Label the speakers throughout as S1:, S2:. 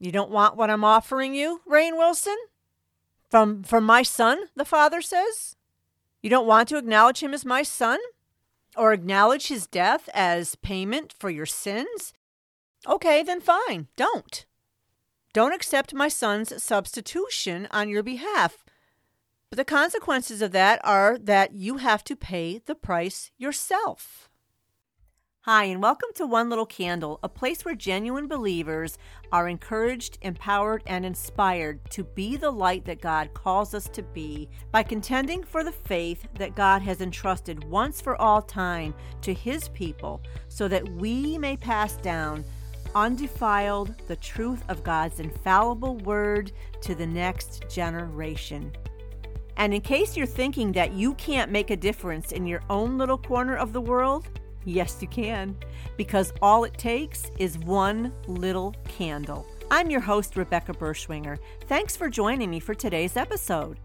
S1: You don't want what I'm offering you, Rainn Wilson? From from my son, the father says? You don't want to acknowledge him as my son? Or acknowledge his death as payment for your sins? Okay, then fine, don't. Don't accept my son's substitution on your behalf. But the consequences of that are that you have to pay the price yourself. Hi, and welcome to One Little Candle, a place where genuine believers are encouraged, empowered, and inspired to be the light that God calls us to be by contending for the faith that God has entrusted once for all time to His people so that we may pass down undefiled the truth of God's infallible word to the next generation. And in case you're thinking that you can't make a difference in your own little corner of the world, Yes, you can, because all it takes is one little candle. I'm your host, Rebecca Berschwinger. Thanks for joining me for today's episode.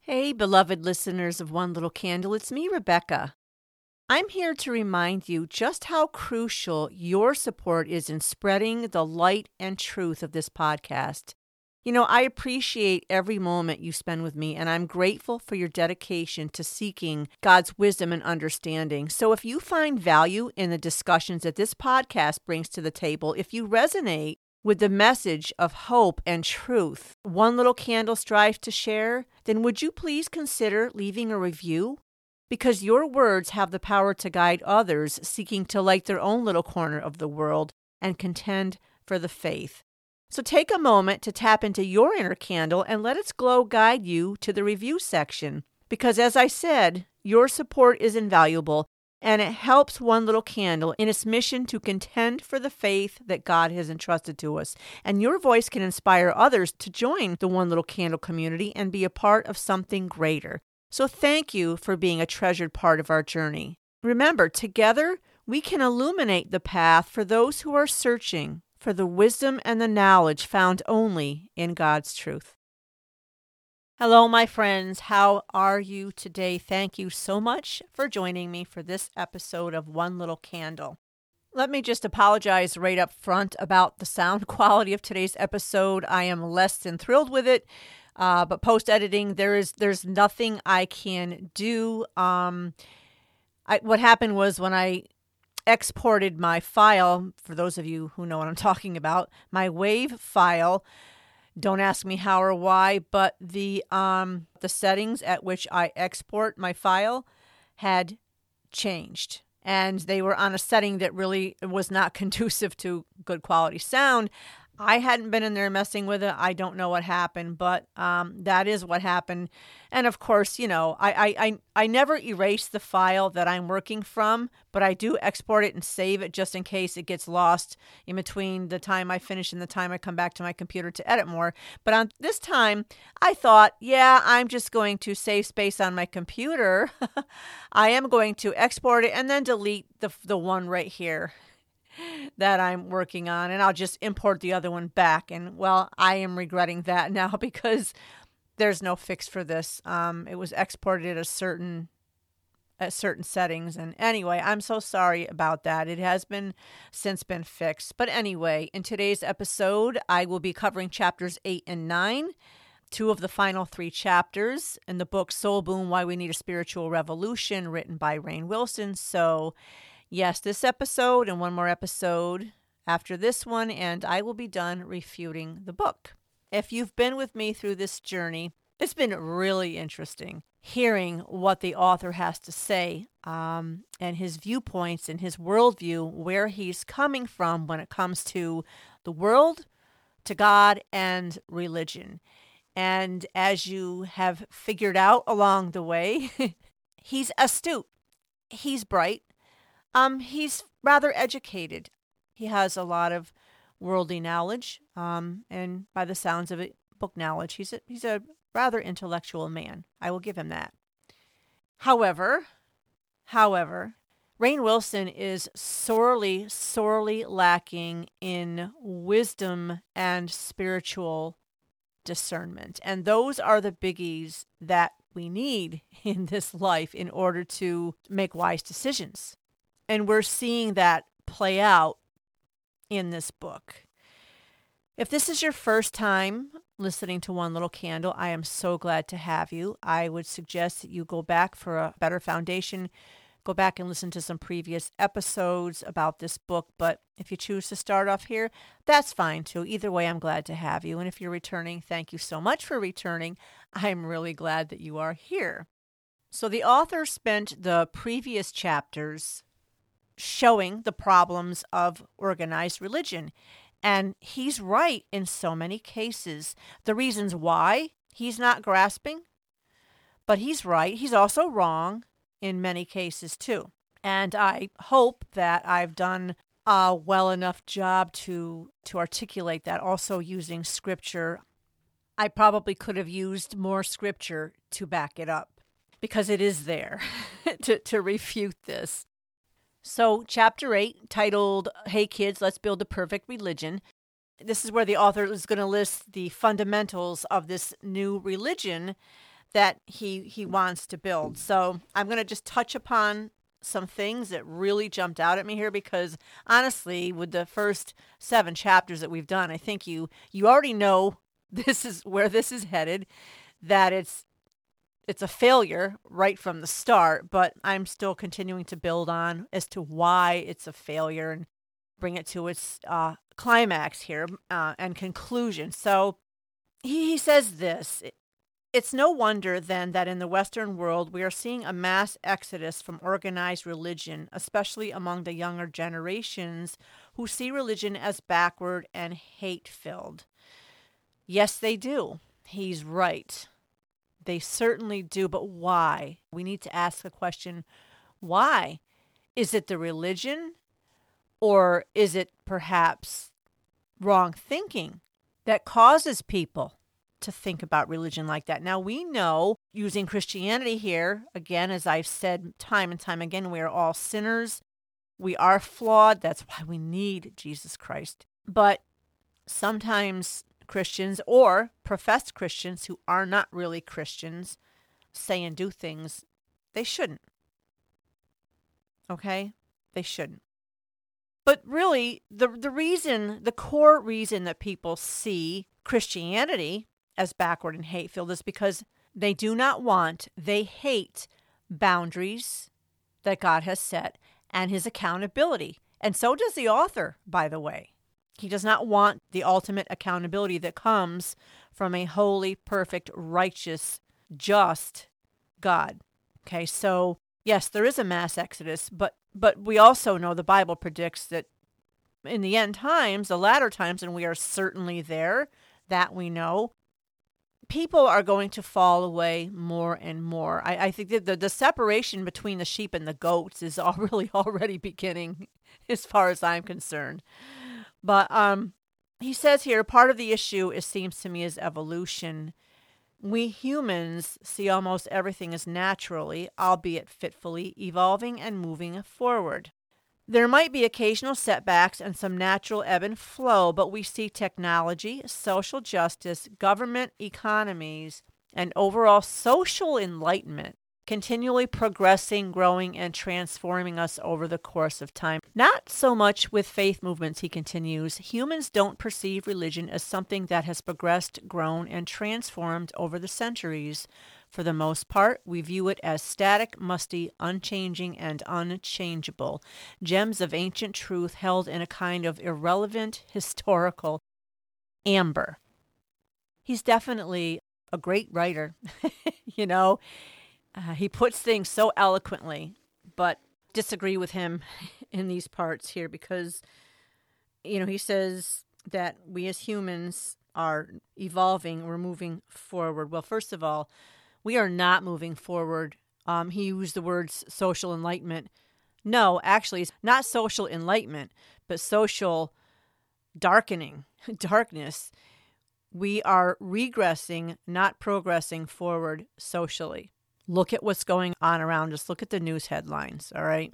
S1: Hey, beloved listeners of One Little Candle, it's me, Rebecca. I'm here to remind you just how crucial your support is in spreading the light and truth of this podcast. You know, I appreciate every moment you spend with me, and I'm grateful for your dedication to seeking God's wisdom and understanding. So, if you find value in the discussions that this podcast brings to the table, if you resonate with the message of hope and truth one little candle strives to share, then would you please consider leaving a review? Because your words have the power to guide others seeking to light their own little corner of the world and contend for the faith. So take a moment to tap into your inner candle and let its glow guide you to the review section. Because as I said, your support is invaluable and it helps One Little Candle in its mission to contend for the faith that God has entrusted to us. And your voice can inspire others to join the One Little Candle community and be a part of something greater. So thank you for being a treasured part of our journey. Remember, together we can illuminate the path for those who are searching for the wisdom and the knowledge found only in God's truth. Hello, my friends. How are you today? Thank you so much for joining me for this episode of One Little Candle. Let me just apologize right up front about the sound quality of today's episode. I am less than thrilled with it, uh, but post editing, there is there's nothing I can do. Um, I, what happened was when I exported my file, for those of you who know what I'm talking about, my WAV file. Don't ask me how or why, but the um, the settings at which I export my file had changed. And they were on a setting that really was not conducive to good quality sound. I hadn't been in there messing with it. I don't know what happened, but um, that is what happened. And of course, you know, I, I, I, I never erase the file that I'm working from, but I do export it and save it just in case it gets lost in between the time I finish and the time I come back to my computer to edit more. But on this time, I thought, yeah, I'm just going to save space on my computer. I am going to export it and then delete the, the one right here that I'm working on, and I'll just import the other one back. And well, I am regretting that now because there's no fix for this. Um, it was exported at a certain at certain settings and anyway i'm so sorry about that it has been since been fixed but anyway in today's episode i will be covering chapters 8 and 9 two of the final three chapters in the book soul boom why we need a spiritual revolution written by rainn wilson so Yes, this episode and one more episode after this one, and I will be done refuting the book. If you've been with me through this journey, it's been really interesting hearing what the author has to say um, and his viewpoints and his worldview, where he's coming from when it comes to the world, to God, and religion. And as you have figured out along the way, he's astute, he's bright, um, he's rather educated. He has a lot of worldly knowledge, um, and by the sounds of it, book knowledge. He's a, he's a rather intellectual man. I will give him that. However, however, Rainn Wilson is sorely, sorely lacking in wisdom and spiritual discernment. And those are the biggies that we need in this life in order to make wise decisions. And we're seeing that play out in this book. If this is your first time listening to One Little Candle, I am so glad to have you. I would suggest that you go back for a better foundation. Go back and listen to some previous episodes about this book. But if you choose to start off here, that's fine too. Either way, I'm glad to have you. And if you're returning, thank you so much for returning. I'm really glad that you are here. So, the author spent the previous chapters showing the problems of organized religion and he's right in so many cases. The reasons why he's not grasping, but he's right. He's also wrong in many cases too. And I hope that I've done a well enough job to to articulate that also using scripture. I probably could have used more scripture to back it up because it is there to, to refute this. So, chapter 8, titled Hey Kids, Let's Build a Perfect Religion. This is where the author is going to list the fundamentals of this new religion that he, he wants to build. So, I'm going to just touch upon some things that really jumped out at me here because honestly, with the first seven chapters that we've done, I think you you already know this is where this is headed, that it's it's a failure right from the start, but I'm still continuing to build on as to why it's a failure and bring it to its uh, climax here uh, and conclusion. So he, he says this It's no wonder then that in the Western world we are seeing a mass exodus from organized religion, especially among the younger generations who see religion as backward and hate filled. Yes, they do. He's right. They certainly do, but why? We need to ask the question why? Is it the religion or is it perhaps wrong thinking that causes people to think about religion like that? Now, we know using Christianity here, again, as I've said time and time again, we are all sinners. We are flawed. That's why we need Jesus Christ. But sometimes Christians or professed Christians who are not really Christians say and do things they shouldn't. Okay? They shouldn't. But really, the, the reason, the core reason that people see Christianity as backward and hate filled is because they do not want, they hate boundaries that God has set and his accountability. And so does the author, by the way. He does not want the ultimate accountability that comes from a holy, perfect, righteous, just God. Okay, so yes, there is a mass exodus, but but we also know the Bible predicts that in the end times, the latter times, and we are certainly there, that we know, people are going to fall away more and more. I, I think that the, the separation between the sheep and the goats is all really already beginning, as far as I'm concerned. But um, he says here part of the issue, it seems to me, is evolution. We humans see almost everything as naturally, albeit fitfully, evolving and moving forward. There might be occasional setbacks and some natural ebb and flow, but we see technology, social justice, government economies, and overall social enlightenment continually progressing, growing, and transforming us over the course of time. Not so much with faith movements, he continues. Humans don't perceive religion as something that has progressed, grown, and transformed over the centuries. For the most part, we view it as static, musty, unchanging, and unchangeable, gems of ancient truth held in a kind of irrelevant historical amber. He's definitely a great writer, you know. Uh, he puts things so eloquently, but disagree with him in these parts here because, you know, he says that we as humans are evolving, we're moving forward. Well, first of all, we are not moving forward. Um, he used the words social enlightenment. No, actually, it's not social enlightenment, but social darkening, darkness. We are regressing, not progressing forward socially. Look at what's going on around us. Look at the news headlines, all right?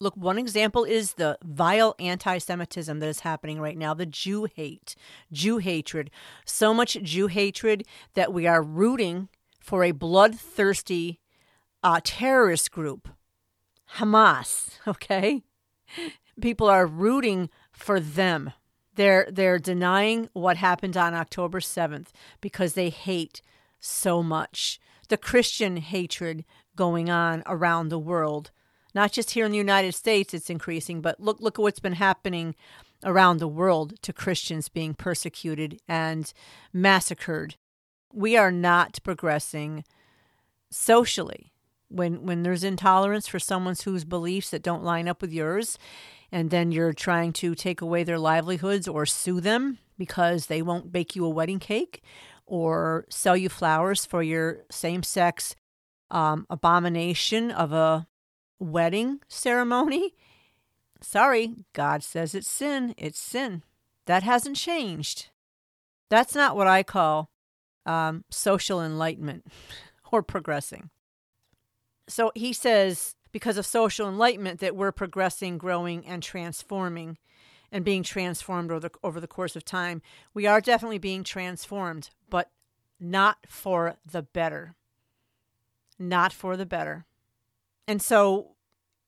S1: Look, one example is the vile anti Semitism that is happening right now, the Jew hate, Jew hatred. So much Jew hatred that we are rooting for a bloodthirsty uh, terrorist group, Hamas. Okay, people are rooting for them. They're they're denying what happened on October seventh because they hate so much the Christian hatred going on around the world. Not just here in the United States, it's increasing, but look look at what's been happening around the world to Christians being persecuted and massacred. We are not progressing socially when when there's intolerance for someone whose beliefs that don't line up with yours and then you're trying to take away their livelihoods or sue them because they won't bake you a wedding cake or sell you flowers for your same-sex um, abomination of a wedding ceremony? Sorry god says it's sin. It's sin. That hasn't changed. That's not what i call um, social enlightenment or progressing. So he says, because of social enlightenment, that we're progressing, growing, and transforming and being transformed over the, over the course of time. We are definitely being transformed, but not for the better. Not for the better. And so,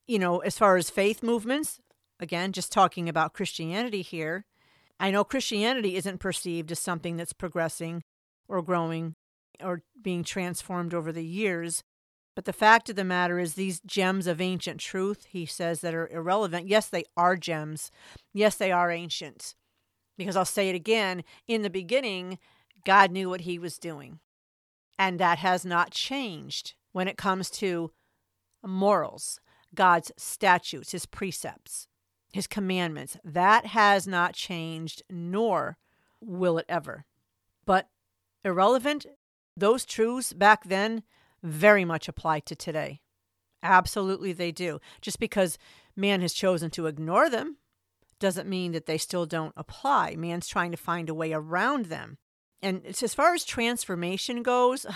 S1: you know, as far as faith movements, again, just talking about Christianity here, I know Christianity isn't perceived as something that's progressing or growing or being transformed over the years. But the fact of the matter is, these gems of ancient truth, he says, that are irrelevant, yes, they are gems. Yes, they are ancient. Because I'll say it again in the beginning, God knew what he was doing. And that has not changed when it comes to morals, God's statutes, his precepts, his commandments. That has not changed, nor will it ever. But irrelevant, those truths back then very much apply to today. Absolutely, they do. Just because man has chosen to ignore them doesn't mean that they still don't apply. Man's trying to find a way around them. And as far as transformation goes,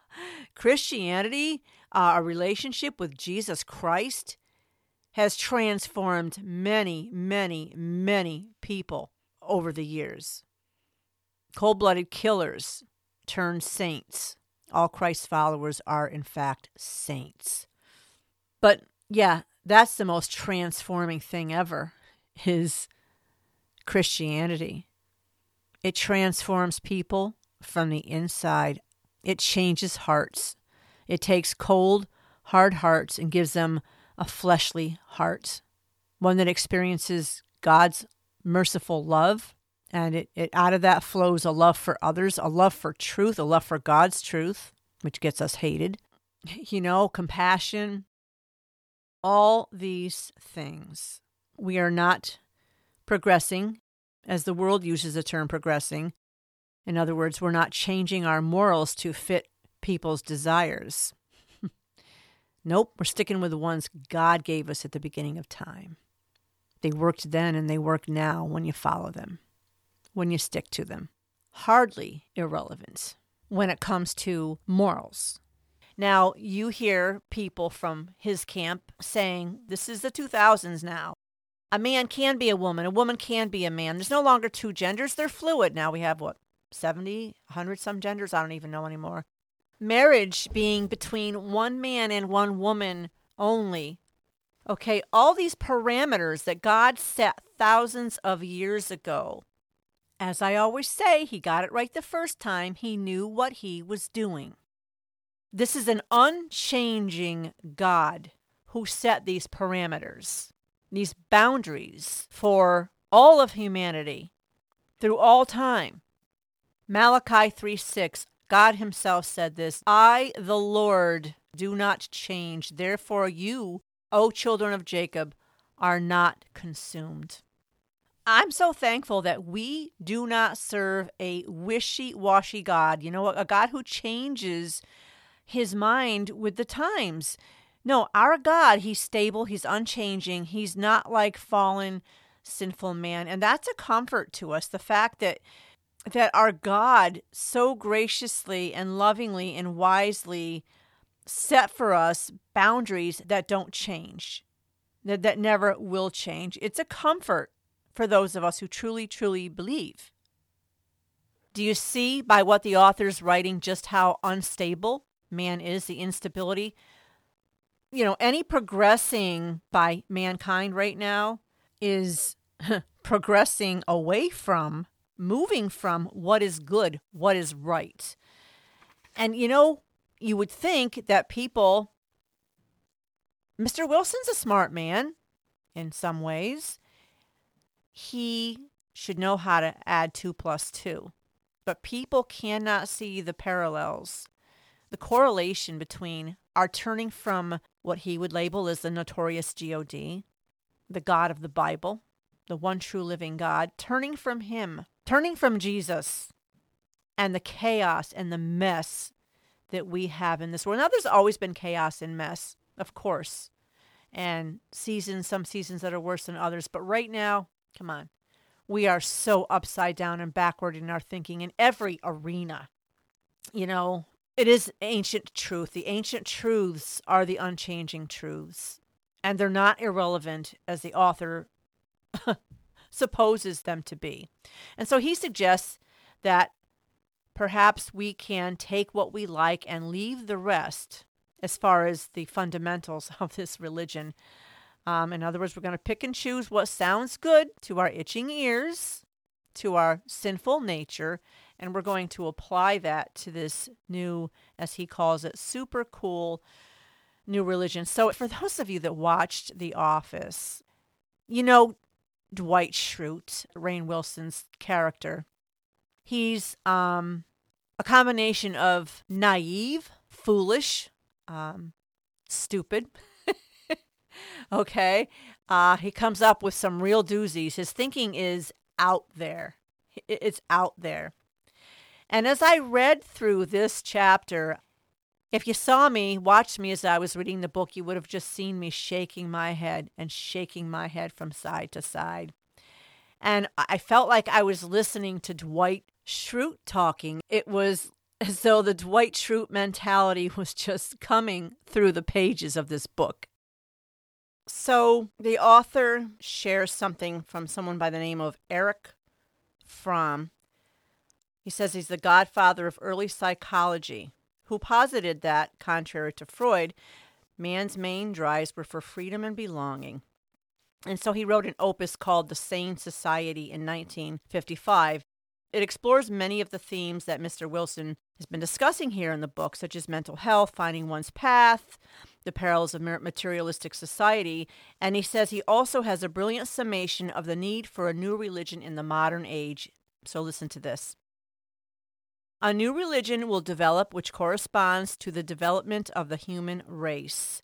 S1: Christianity, uh, a relationship with Jesus Christ, has transformed many, many, many people over the years. Cold blooded killers turned saints all Christ's followers are, in fact, saints. But yeah, that's the most transforming thing ever is Christianity. It transforms people from the inside. It changes hearts. It takes cold, hard hearts and gives them a fleshly heart, one that experiences God's merciful love and it, it out of that flows a love for others, a love for truth, a love for God's truth, which gets us hated. You know, compassion, all these things. We are not progressing, as the world uses the term progressing. In other words, we're not changing our morals to fit people's desires. nope, we're sticking with the ones God gave us at the beginning of time. They worked then and they work now when you follow them when you stick to them. Hardly irrelevant when it comes to morals. Now, you hear people from his camp saying, This is the 2000s now. A man can be a woman, a woman can be a man. There's no longer two genders, they're fluid. Now we have what, 70, 100 some genders? I don't even know anymore. Marriage being between one man and one woman only. Okay, all these parameters that God set thousands of years ago as I always say, he got it right the first time. He knew what he was doing. This is an unchanging God who set these parameters, these boundaries for all of humanity through all time. Malachi 3 6, God Himself said this I, the Lord, do not change. Therefore, you, O children of Jacob, are not consumed. I'm so thankful that we do not serve a wishy washy God, you know, a God who changes his mind with the times. No, our God, he's stable, he's unchanging, he's not like fallen sinful man. And that's a comfort to us, the fact that that our God so graciously and lovingly and wisely set for us boundaries that don't change, that, that never will change. It's a comfort for those of us who truly, truly believe. Do you see by what the author's writing just how unstable man is, the instability. You know, any progressing by mankind right now is progressing away from, moving from what is good, what is right. And, you know, you would think that people, Mr. Wilson's a smart man in some ways. He should know how to add two plus two. But people cannot see the parallels, the correlation between our turning from what he would label as the notorious God, the God of the Bible, the one true living God, turning from him, turning from Jesus, and the chaos and the mess that we have in this world. Now, there's always been chaos and mess, of course, and seasons, some seasons that are worse than others. But right now, come on, we are so upside down and backward in our thinking in every arena. You know, it is ancient truth. The ancient truths are the unchanging truths, and they're not irrelevant as the author supposes them to be. And so he suggests that perhaps we can take what we like and leave the rest as far as the fundamentals of this religion. Um, in other words, we're going to pick and choose what sounds good to our itching ears, to our sinful nature, and we're going to apply that to this new, as he calls it, super cool new religion. So, for those of you that watched The Office, you know Dwight Schrute, Rainn Wilson's character. He's um, a combination of naive, foolish, um, stupid. okay. Uh, he comes up with some real doozies. His thinking is out there. It's out there. And as I read through this chapter, if you saw me, watched me as I was reading the book, you would have just seen me shaking my head and shaking my head from side to side. And I felt like I was listening to Dwight Schrute talking. It was as though the Dwight Schrute mentality was just coming through the pages of this book. So the author shares something from someone by the name of Erich Fromm. He says he's the godfather of early psychology who posited that, contrary to Freud, man's main drives were for freedom and belonging. And so he wrote an opus called The Sane Society in 1955. It explores many of the themes that Mr. Wilson has been discussing here in the book, such as mental health, finding one's path, the perils of materialistic society. And he says he also has a brilliant summation of the need for a new religion in the modern age. So listen to this. A new religion will develop which corresponds to the development of the human race.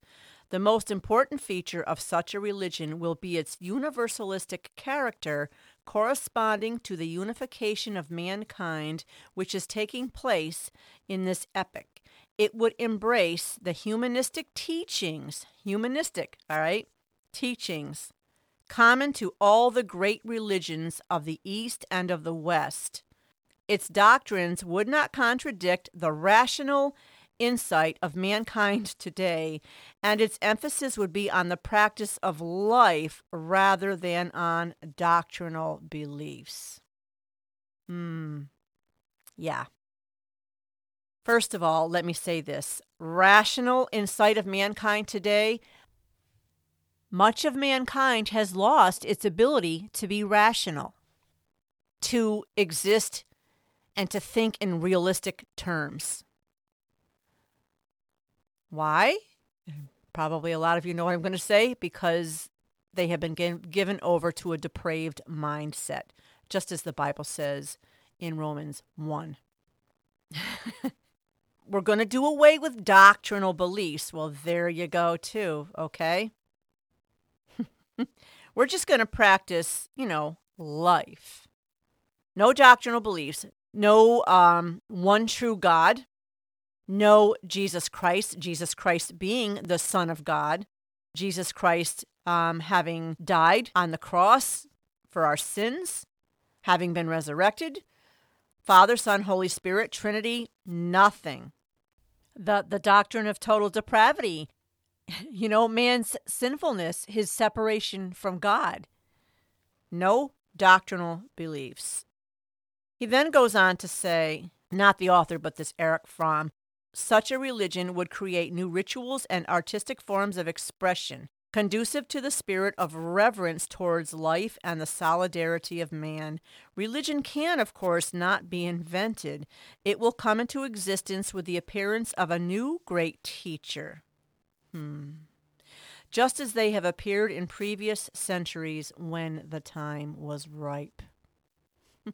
S1: The most important feature of such a religion will be its universalistic character, corresponding to the unification of mankind which is taking place in this epoch. It would embrace the humanistic teachings, humanistic, all right, teachings, common to all the great religions of the East and of the West its doctrines would not contradict the rational insight of mankind today, and its emphasis would be on the practice of life rather than on doctrinal beliefs. Hmm. Yeah. First of all, let me say this rational insight of mankind today, much of mankind has lost its ability to be rational, to exist and to think in realistic terms. Why? Probably a lot of you know what I'm going to say because they have been given over to a depraved mindset, just as the Bible says in Romans 1. We're going to do away with doctrinal beliefs. Well, there you go, too, okay? We're just going to practice, you know, life. No doctrinal beliefs, no um, one true God, no Jesus Christ, Jesus Christ being the Son of God, Jesus Christ um, having died on the cross for our sins, having been resurrected, Father, Son, Holy Spirit, Trinity, nothing. The, the doctrine of total depravity, you know, man's sinfulness, his separation from God. No doctrinal beliefs. He then goes on to say, not the author, but this Erich Fromm, such a religion would create new rituals and artistic forms of expression, conducive to the spirit of reverence towards life and the solidarity of man. Religion can, of course, not be invented. It will come into existence with the appearance of a new great teacher. Hmm. Just as they have appeared in previous centuries when the time was ripe.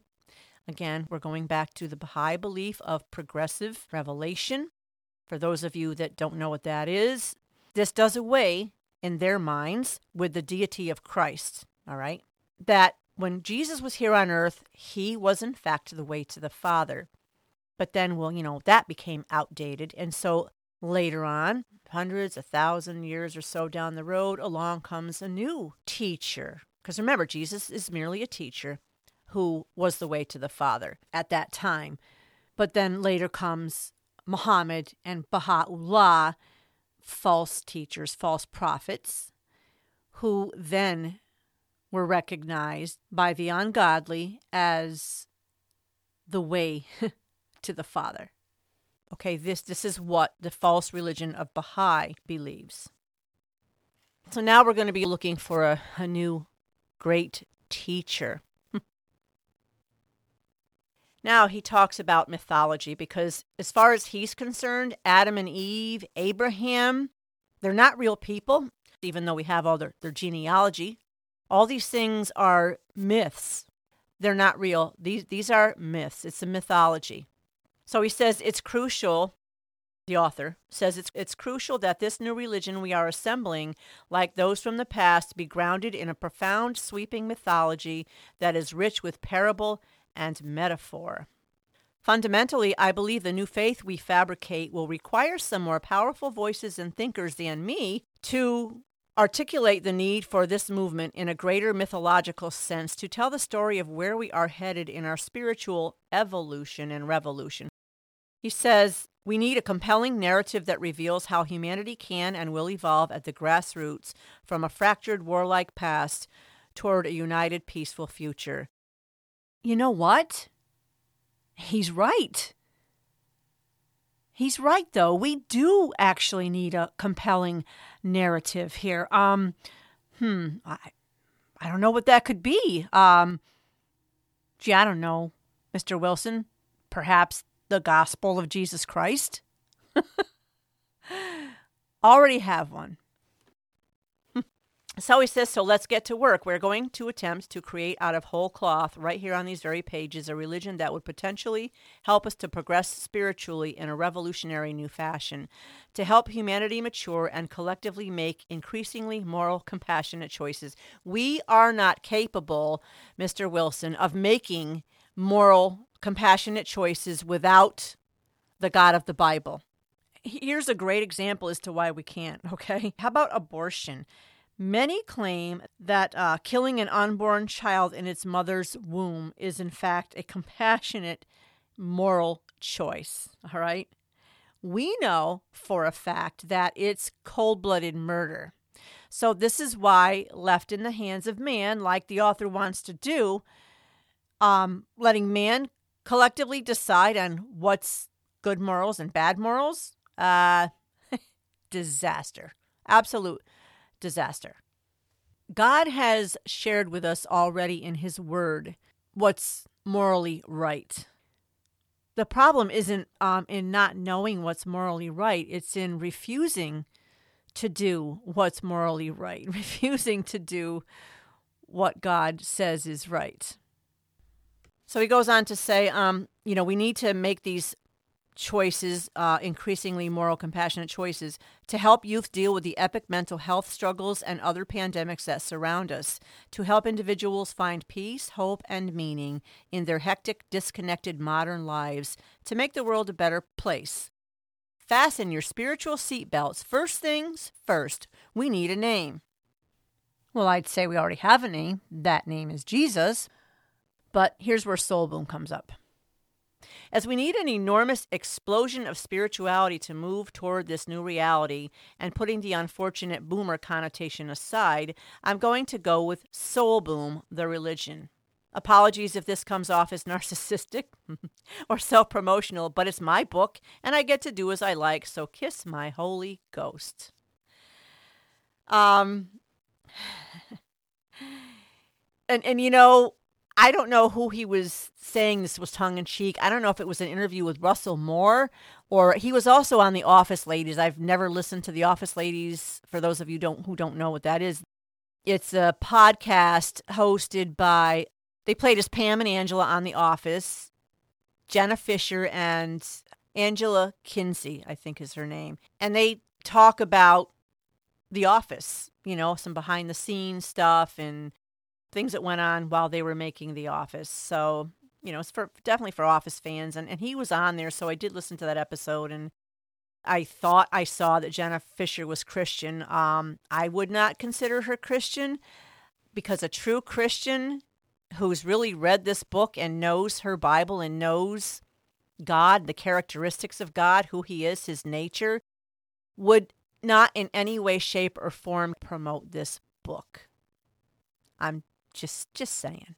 S1: Again, we're going back to the Baha'i belief of progressive revelation. For those of you that don't know what that is, this does away in their minds with the deity of Christ, all right? That when Jesus was here on earth, he was in fact the way to the Father. But then, well, you know, that became outdated. And so later on, hundreds, a thousand years or so down the road, along comes a new teacher. Because remember, Jesus is merely a teacher who was the way to the Father at that time. But then later comes Muhammad and Baha'u'llah, false teachers, false prophets, who then were recognized by the ungodly as the way to the Father. Okay, this, this is what the false religion of Baha'i believes. So now we're going to be looking for a, a new great teacher. Now he talks about mythology because, as far as he's concerned, Adam and Eve, Abraham, they're not real people, even though we have all their, their genealogy. All these things are myths. They're not real. These, these are myths. It's a mythology. So he says it's crucial, the author says it's, it's crucial that this new religion we are assembling, like those from the past, be grounded in a profound, sweeping mythology that is rich with parable and metaphor. Fundamentally, I believe the new faith we fabricate will require some more powerful voices and thinkers than me to articulate the need for this movement in a greater mythological sense to tell the story of where we are headed in our spiritual evolution and revolution. He says, we need a compelling narrative that reveals how humanity can and will evolve at the grassroots from a fractured warlike past toward a united, peaceful future. You know what? He's right. He's right though. We do actually need a compelling narrative here. Um hmm, I I don't know what that could be. Um gee, I don't know, Mr. Wilson. Perhaps the gospel of Jesus Christ? Already have one. So he says, so let's get to work. We're going to attempt to create out of whole cloth, right here on these very pages, a religion that would potentially help us to progress spiritually in a revolutionary new fashion, to help humanity mature and collectively make increasingly moral, compassionate choices. We are not capable, Mr. Wilson, of making moral, compassionate choices without the God of the Bible. Here's a great example as to why we can't, okay? How about abortion? Many claim that uh, killing an unborn child in its mother's womb is, in fact, a compassionate moral choice. All right. We know for a fact that it's cold blooded murder. So, this is why, left in the hands of man, like the author wants to do, um, letting man collectively decide on what's good morals and bad morals, uh, disaster. Absolute disaster. God has shared with us already in His Word what's morally right. The problem isn't um, in not knowing what's morally right, it's in refusing to do what's morally right, refusing to do what God says is right. So he goes on to say, um, you know, we need to make these choices, uh, increasingly moral, compassionate choices, to help youth deal with the epic mental health struggles and other pandemics that surround us, to help individuals find peace, hope, and meaning in their hectic, disconnected modern lives, to make the world a better place. Fasten your spiritual seatbelts. First things first, we need a name. Well, I'd say we already have a name. That name is Jesus. But here's where Soul Boom comes up. As we need an enormous explosion of spirituality to move toward this new reality, and putting the unfortunate boomer connotation aside, I'm going to go with Soul Boom, the religion. Apologies if this comes off as narcissistic or self promotional, but it's my book and I get to do as I like, so kiss my holy ghost. Um, and, and you know, I don't know who he was saying this was tongue in cheek. I don't know if it was an interview with Russell Moore or he was also on The Office Ladies. I've never listened to The Office Ladies. For those of you don't who don't know what that is, it's a podcast hosted by they played as Pam and Angela on The Office, Jenna Fischer and Angela Kinsey, I think is her name, and they talk about The Office. You know, some behind the scenes stuff and things that went on while they were making The Office. So, you know, it's for definitely for Office fans. And, and he was on there. So I did listen to that episode and I thought I saw that Jenna Fischer was Christian. Um, I would not consider her Christian because a true Christian who's really read this book and knows her Bible and knows God, the characteristics of God, who he is, his nature, would not in any way, shape, or form promote this book. I'm just just saying.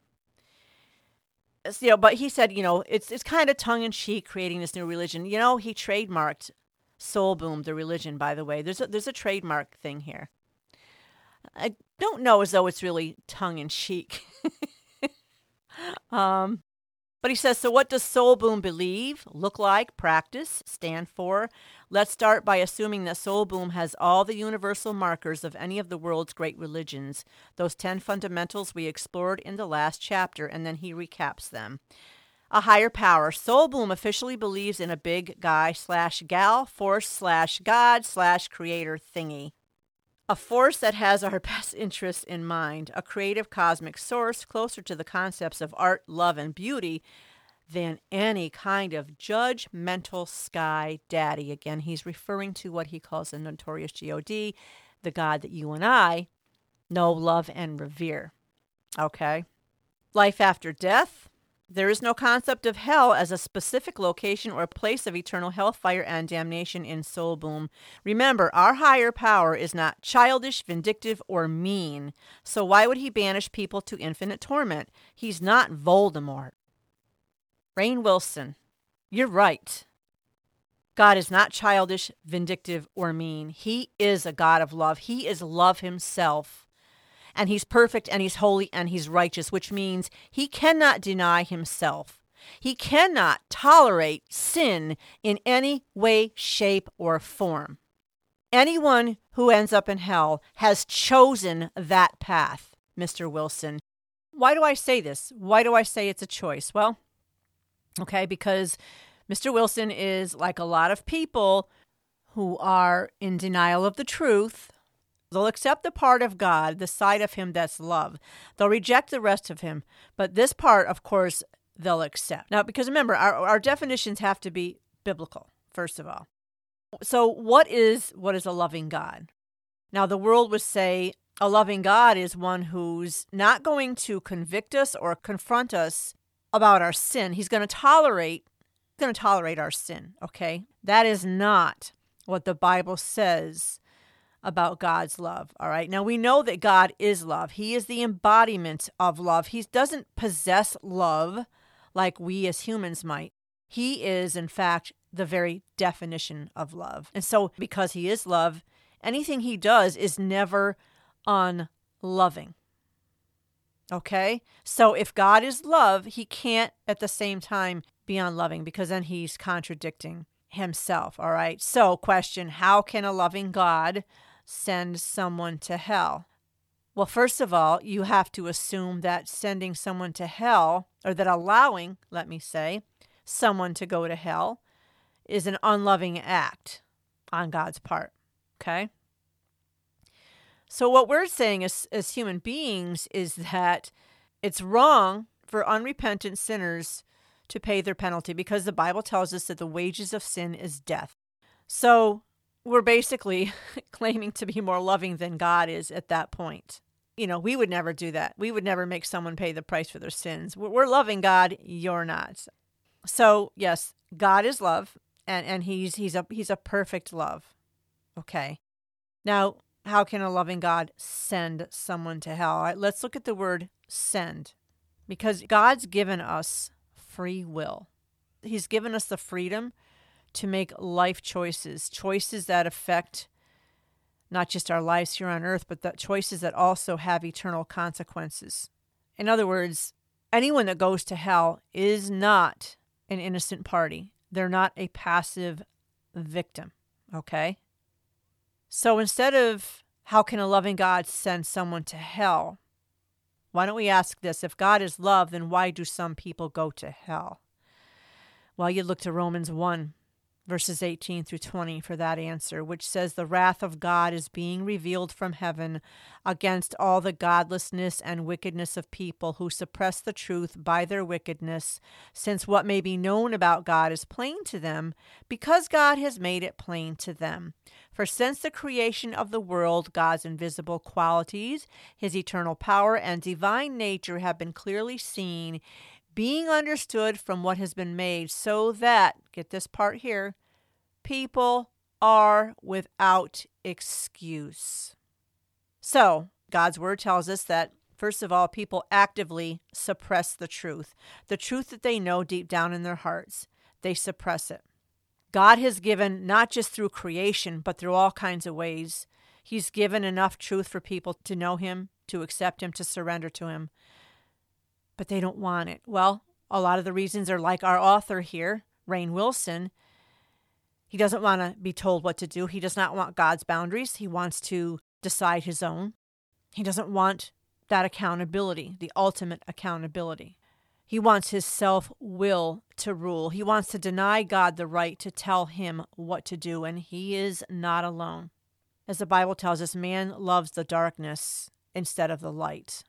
S1: You know, but he said, you know, it's it's kind of tongue in cheek creating this new religion. You know, he trademarked Soul Boom, the religion. By the way, there's a, there's a trademark thing here. I don't know as though it's really tongue in cheek. um, but he says, so what does Soul Boom believe, look like, practice, stand for? Let's start by assuming that Soul Boom has all the universal markers of any of the world's great religions, those 10 fundamentals we explored in the last chapter, and then he recaps them. A higher power. Soul Boom officially believes in a big guy slash gal, force slash God slash creator thingy a force that has our best interests in mind, a creative cosmic source closer to the concepts of art, love, and beauty than any kind of judgmental sky daddy. Again, he's referring to what he calls the notorious God, the God that you and I know, love, and revere. Okay? Life after death, there is no concept of hell as a specific location or place of eternal hellfire and damnation in Soul Boom. Remember, our higher power is not childish, vindictive, or mean. So why would he banish people to infinite torment? He's not Voldemort. Rainn Wilson, you're right. God is not childish, vindictive, or mean. He is a God of love. He is love himself and he's perfect and he's holy and he's righteous, which means he cannot deny himself. He cannot tolerate sin in any way, shape, or form. Anyone who ends up in hell has chosen that path, Mr. Wilson. Why do I say this? Why do I say it's a choice? Well, okay, because Mr. Wilson is like a lot of people who are in denial of the truth They'll accept the part of God, the side of Him that's love. They'll reject the rest of Him. But this part, of course, they'll accept. Now, because remember, our, our definitions have to be biblical, first of all. So, what is what is a loving God? Now, the world would say a loving God is one who's not going to convict us or confront us about our sin. He's going to tolerate going to tolerate our sin, okay? That is not what the Bible says about God's love. All right. Now we know that God is love. He is the embodiment of love. He doesn't possess love like we as humans might. He is, in fact, the very definition of love. And so, because He is love, anything He does is never unloving. Okay? So, if God is love, He can't at the same time be unloving because then He's contradicting Himself. All right? So, question How can a loving God send someone to hell? Well, first of all, you have to assume that sending someone to hell, or that allowing, let me say, someone to go to hell is an unloving act on God's part. Okay? So, what we're saying as, as human beings is that it's wrong for unrepentant sinners to pay their penalty because the Bible tells us that the wages of sin is death. So, we're basically claiming to be more loving than God is at that point. You know, we would never do that. We would never make someone pay the price for their sins. We're loving God, you're not. So, yes, God is love and and he's he's a he's a perfect love. Okay. Now, how can a loving God send someone to hell? All right, let's look at the word send. Because God's given us free will. He's given us the freedom to make life choices, choices that affect not just our lives here on earth, but the choices that also have eternal consequences. In other words, anyone that goes to hell is not an innocent party. They're not a passive victim, okay? So instead of how can a loving God send someone to hell, why don't we ask this? If God is love, then why do some people go to hell? Well, you look to Romans 1 verses 18 through 20 for that answer, which says, The wrath of God is being revealed from heaven against all the godlessness and wickedness of people who suppress the truth by their wickedness, since what may be known about God is plain to them, because God has made it plain to them. For since the creation of the world, God's invisible qualities, his eternal power, and divine nature have been clearly seen being understood from what has been made, so that, get this part here, people are without excuse. So, God's word tells us that, first of all, people actively suppress the truth, the truth that they know deep down in their hearts. They suppress it. God has given, not just through creation, but through all kinds of ways, He's given enough truth for people to know Him, to accept Him, to surrender to Him but they don't want it. Well, a lot of the reasons are like our author here, Rainn Wilson. He doesn't want to be told what to do. He does not want God's boundaries. He wants to decide his own. He doesn't want that accountability, the ultimate accountability. He wants his self will to rule. He wants to deny God the right to tell him what to do, and he is not alone. As the Bible tells us, man loves the darkness instead of the light.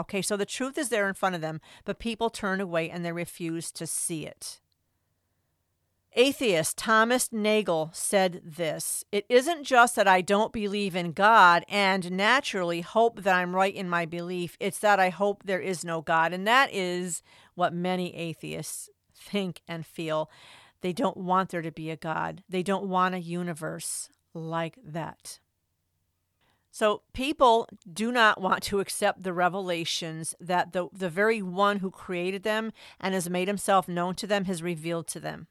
S1: Okay, so the truth is there in front of them, but people turn away and they refuse to see it. Atheist Thomas Nagel said this It isn't just that I don't believe in God and naturally hope that I'm right in my belief, it's that I hope there is no God. And that is what many atheists think and feel. They don't want there to be a God, they don't want a universe like that. So people do not want to accept the revelations that the, the very one who created them and has made himself known to them has revealed to them.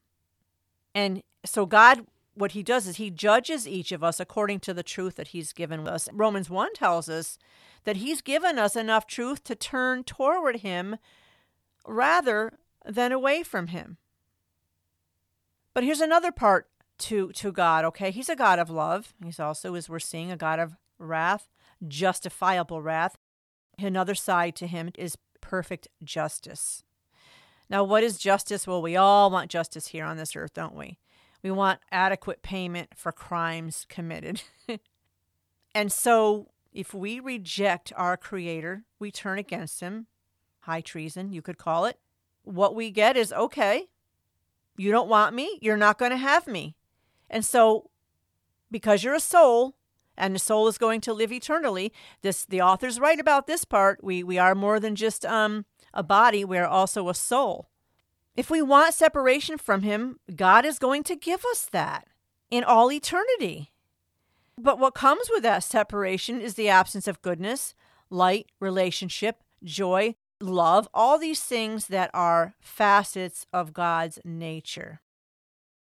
S1: And so God what he does is he judges each of us according to the truth that he's given us. Romans 1 tells us that he's given us enough truth to turn toward him rather than away from him. But here's another part to to God, okay? He's a God of love. He's also as we're seeing a God of wrath, justifiable wrath. Another side to him is perfect justice. Now, what is justice? Well, we all want justice here on this earth, don't we? We want adequate payment for crimes committed. and so, if we reject our Creator, we turn against Him, high treason, you could call it. What we get is okay, you don't want me, you're not going to have me. And so, because you're a soul, and the soul is going to live eternally. This the author's right about this part. We we are more than just um a body, we are also a soul. If we want separation from him, God is going to give us that in all eternity. But what comes with that separation is the absence of goodness, light, relationship, joy, love, all these things that are facets of God's nature.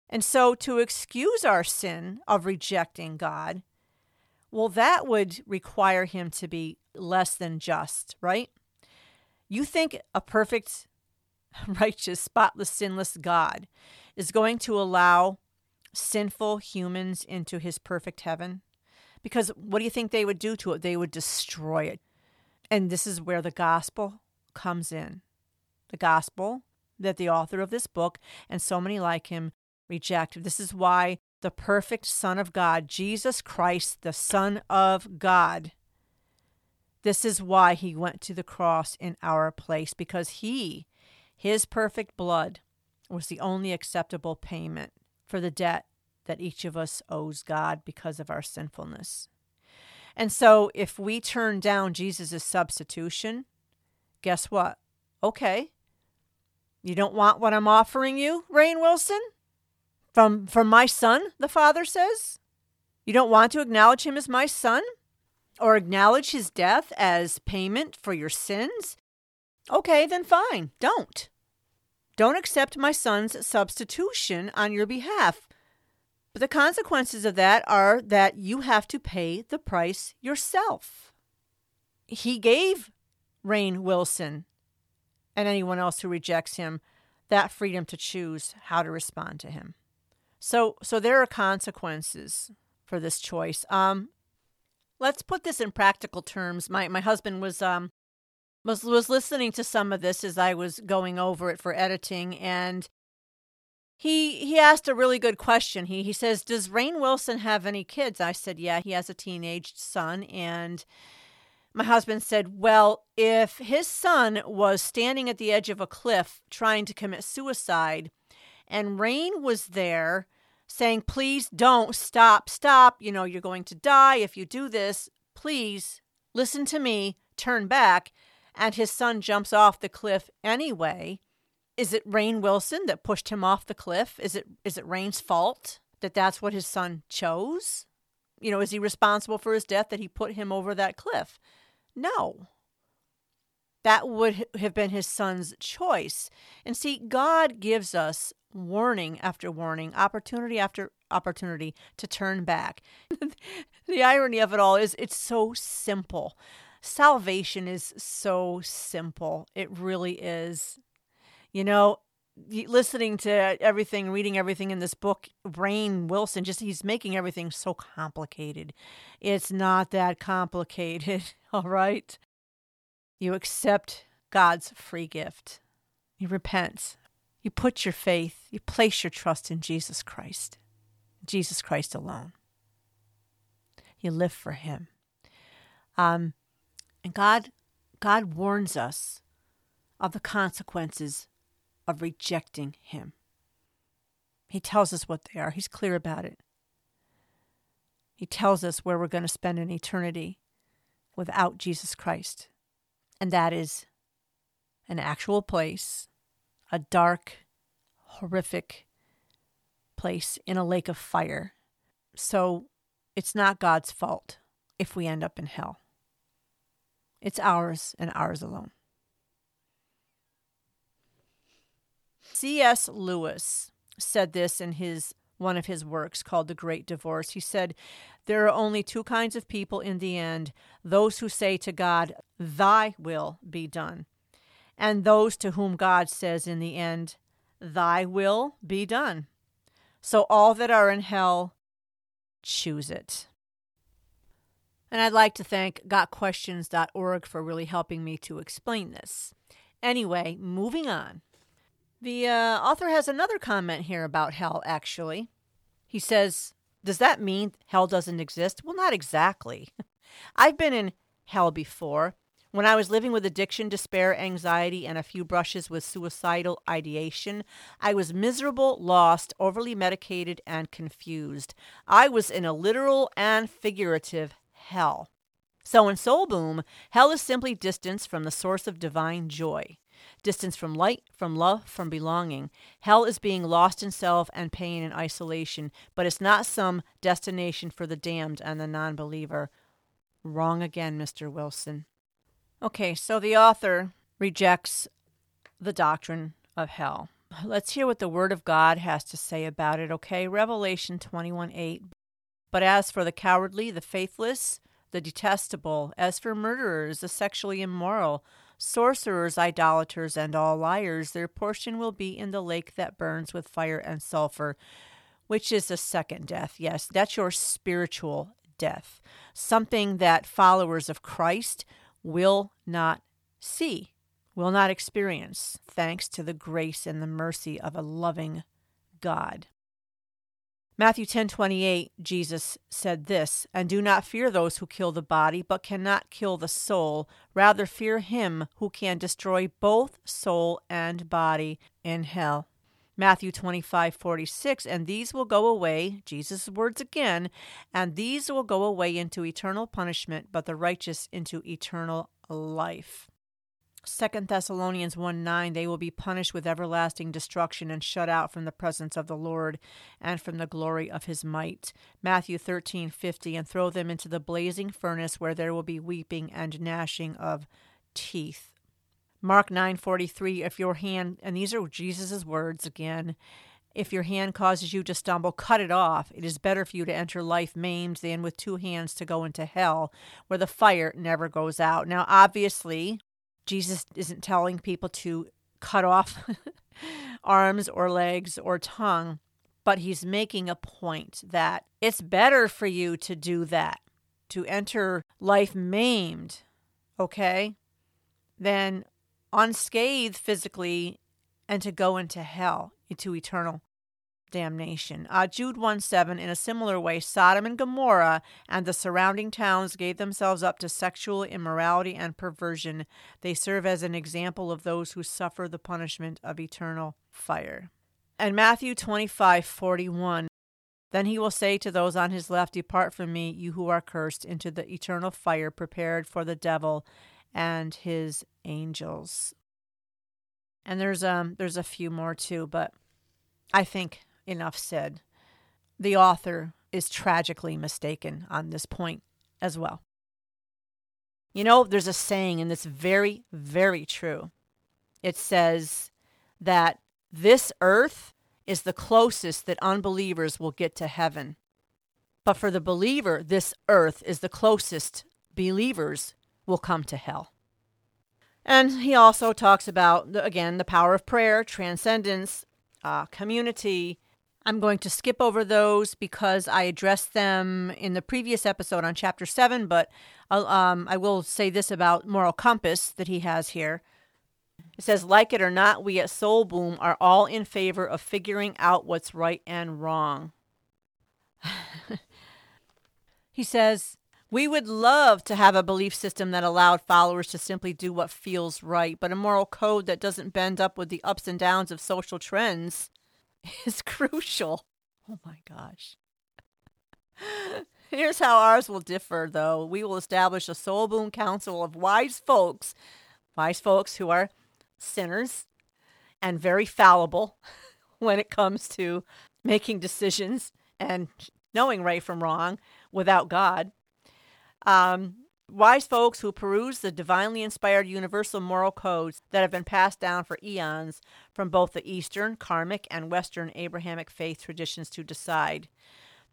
S1: And so, to excuse our sin of rejecting God, well, that would require him to be less than just, right? You think a perfect, righteous, spotless, sinless God is going to allow sinful humans into his perfect heaven? Because what do you think they would do to it? They would destroy it. And this is where the gospel comes in. The gospel that the author of this book and so many like him reject. This is why the perfect Son of God, Jesus Christ, the Son of God. This is why he went to the cross in our place, because he, his perfect blood, was the only acceptable payment for the debt that each of us owes God because of our sinfulness. And so, if we turn down Jesus' substitution, guess what? Okay. You don't want what I'm offering you, Rainn Wilson? From, from my son, the father says? You don't want to acknowledge him as my son? Or acknowledge his death as payment for your sins? Okay, then fine, don't. Don't accept my son's substitution on your behalf. But the consequences of that are that you have to pay the price yourself. He gave Rainn Wilson and anyone else who rejects him that freedom to choose how to respond to him. So so there are consequences for this choice. Um let's put this in practical terms. My my husband was um was was listening to some of this as I was going over it for editing and he he asked a really good question. He he says, "Does Rainn Wilson have any kids?" I said, "Yeah, he has a teenage son." And my husband said, "Well, if his son was standing at the edge of a cliff trying to commit suicide, and Rainn was there saying, "Please don't stop, stop. You know, you're going to die if you do this. Please listen to me. Turn back." and his son jumps off the cliff anyway. Is it Rainn Wilson that pushed him off the cliff? Is it is it Rainn's fault that that's what his son chose? You know, is he responsible for his death that he put him over that cliff? No. That would have been his son's choice. And see, God gives us warning after warning, opportunity after opportunity to turn back. the irony of it all is it's so simple salvation is so simple. It really is. You know, listening to everything, reading everything in this book, Rainn Wilson, just he's making everything so complicated. It's not that complicated, all right? You accept God's free gift. You repent. You put your faith, you place your trust in Jesus Christ, Jesus Christ alone. You live for Him. Um, and God God warns us of the consequences of rejecting him. He tells us what they are. He's clear about it. He tells us where we're going to spend an eternity without Jesus Christ. And that is an actual place, a dark, horrific place in a lake of fire. So it's not God's fault if we end up in hell. It's ours and ours alone. C.S. Lewis said this in his one of his works called The Great Divorce. He said, There are only two kinds of people in the end those who say to God, Thy will be done, and those to whom God says in the end, Thy will be done. So all that are in hell, choose it. And I'd like to thank gotquestions.org for really helping me to explain this. Anyway, moving on. The uh, author has another comment here about hell, actually. He says, Does that mean hell doesn't exist? Well, not exactly. I've been in hell before. When I was living with addiction, despair, anxiety, and a few brushes with suicidal ideation, I was miserable, lost, overly medicated, and confused. I was in a literal and figurative hell. So in Soul Boom, hell is simply distance from the source of divine joy. Distance from light, from love, from belonging. Hell is being lost in self and pain and isolation, but it's not some destination for the damned and the non believer. Wrong again, Mr. Wilson. Okay, so the author rejects the doctrine of hell. Let's hear what the Word of God has to say about it, okay? Revelation 21 8. But as for the cowardly, the faithless, the detestable, as for murderers, the sexually immoral, sorcerers, idolaters, and all liars, their portion will be in the lake that burns with fire and sulfur, which is the second death. Yes, that's your spiritual death, something that followers of Christ will not see, will not experience, thanks to the grace and the mercy of a loving God. Matthew 10:28 Jesus said this, "And do not fear those who kill the body, but cannot kill the soul; rather fear him who can destroy both soul and body in hell." Matthew 25:46, "And these will go away, Jesus' words again, and these will go away into eternal punishment, but the righteous into eternal life." Second Thessalonians 1 9, they will be punished with everlasting destruction and shut out from the presence of the Lord and from the glory of his might. Matthew thirteen fifty, and throw them into the blazing furnace where there will be weeping and gnashing of teeth. Mark 9:43 if your hand and these are Jesus' words again if your hand causes you to stumble cut it off. It is better for you to enter life maimed than with two hands to go into hell where the fire never goes out. Now obviously Jesus isn't telling people to cut off arms or legs or tongue but he's making a point that it's better for you to do that to enter life maimed okay than unscathed physically and to go into hell, into eternal damnation. Uh, Jude 1 7, in a similar way, Sodom and Gomorrah and the surrounding towns gave themselves up to sexual immorality and perversion. They serve as an example of those who suffer the punishment of eternal fire. And Matthew 25 41, then he will say to those on his left, Depart from me, you who are cursed, into the eternal fire prepared for the devil and his angels. And there's um there's a few more too, but I think enough said. The author is tragically mistaken on this point as well. You know, there's a saying, and it's very, very true. It says that this earth is the closest that unbelievers will get to heaven. But for the believer, this earth is the closest believers will come to hell. And he also talks about, again, the power of prayer, transcendence, uh, community. I'm going to skip over those because I addressed them in the previous episode on chapter 7, but um, I will say this about moral compass that he has here. It says, like it or not, we at Soul Boom are all in favor of figuring out what's right and wrong. he says, we would love to have a belief system that allowed followers to simply do what feels right, but a moral code that doesn't bend up with the ups and downs of social trends is crucial. Oh my gosh. Here's how ours will differ, though. We will establish a soul boom council of wise folks, wise folks who are sinners and very fallible when it comes to making decisions and knowing right from wrong without God. Um, wise folks who peruse the divinely inspired universal moral codes that have been passed down for eons from both the Eastern, karmic, and Western Abrahamic faith traditions to decide.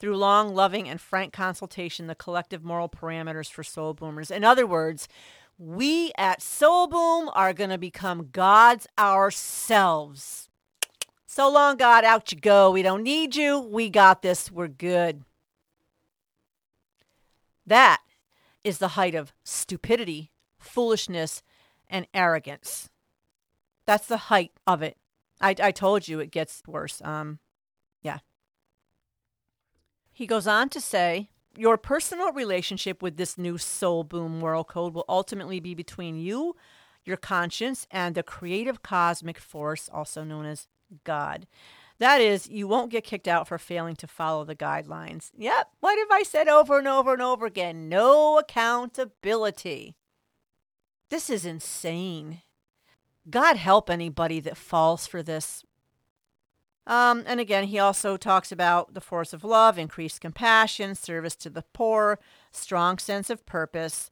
S1: Through long, loving, and frank consultation, the collective moral parameters for soul boomers. In other words, we at Soul Boom are going to become gods ourselves. So long, God, out you go. We don't need you. We got this. We're good. That is the height of stupidity, foolishness, and arrogance. That's the height of it. I, I told you it gets worse. Um, yeah. He goes on to say, your personal relationship with this new soul boom moral code will ultimately be between you, your conscience, and the creative cosmic force, also known as God. That is, you won't get kicked out for failing to follow the guidelines. Yep, what have I said over and over and over again? No accountability. This is insane. God help anybody that falls for this. Um, and again, he also talks about the force of love, increased compassion, service to the poor, strong sense of purpose.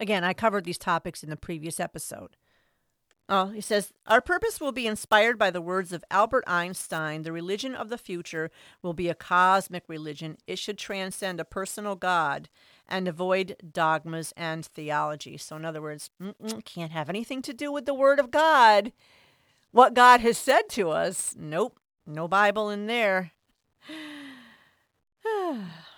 S1: Again, I covered these topics in the previous episode. Oh, he says, Our purpose will be inspired by the words of Albert Einstein. The religion of the future will be a cosmic religion. It should transcend a personal God and avoid dogmas and theology. So, in other words, can't have anything to do with the Word of God. What God has said to us. Nope, no Bible in there.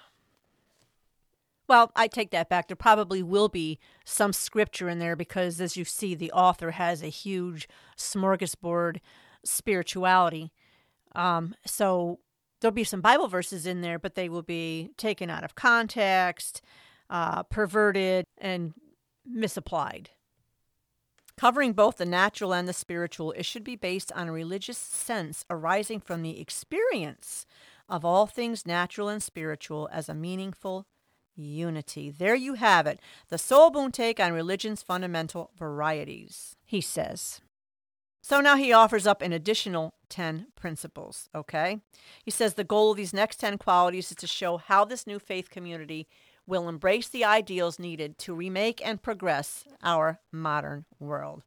S1: Well, I take that back. There probably will be some scripture in there because, as you see, the author has a huge smorgasbord spirituality. Um, so there'll be some Bible verses in there, but they will be taken out of context, uh, perverted, and misapplied. Covering both the natural and the spiritual, it should be based on a religious sense arising from the experience of all things natural and spiritual as a meaningful unity. There you have it, the Soul Boom take on religion's fundamental varieties, he says. So now he offers up an additional 10 principles, okay? He says the goal of these next 10 qualities is to show how this new faith community will embrace the ideals needed to remake and progress our modern world.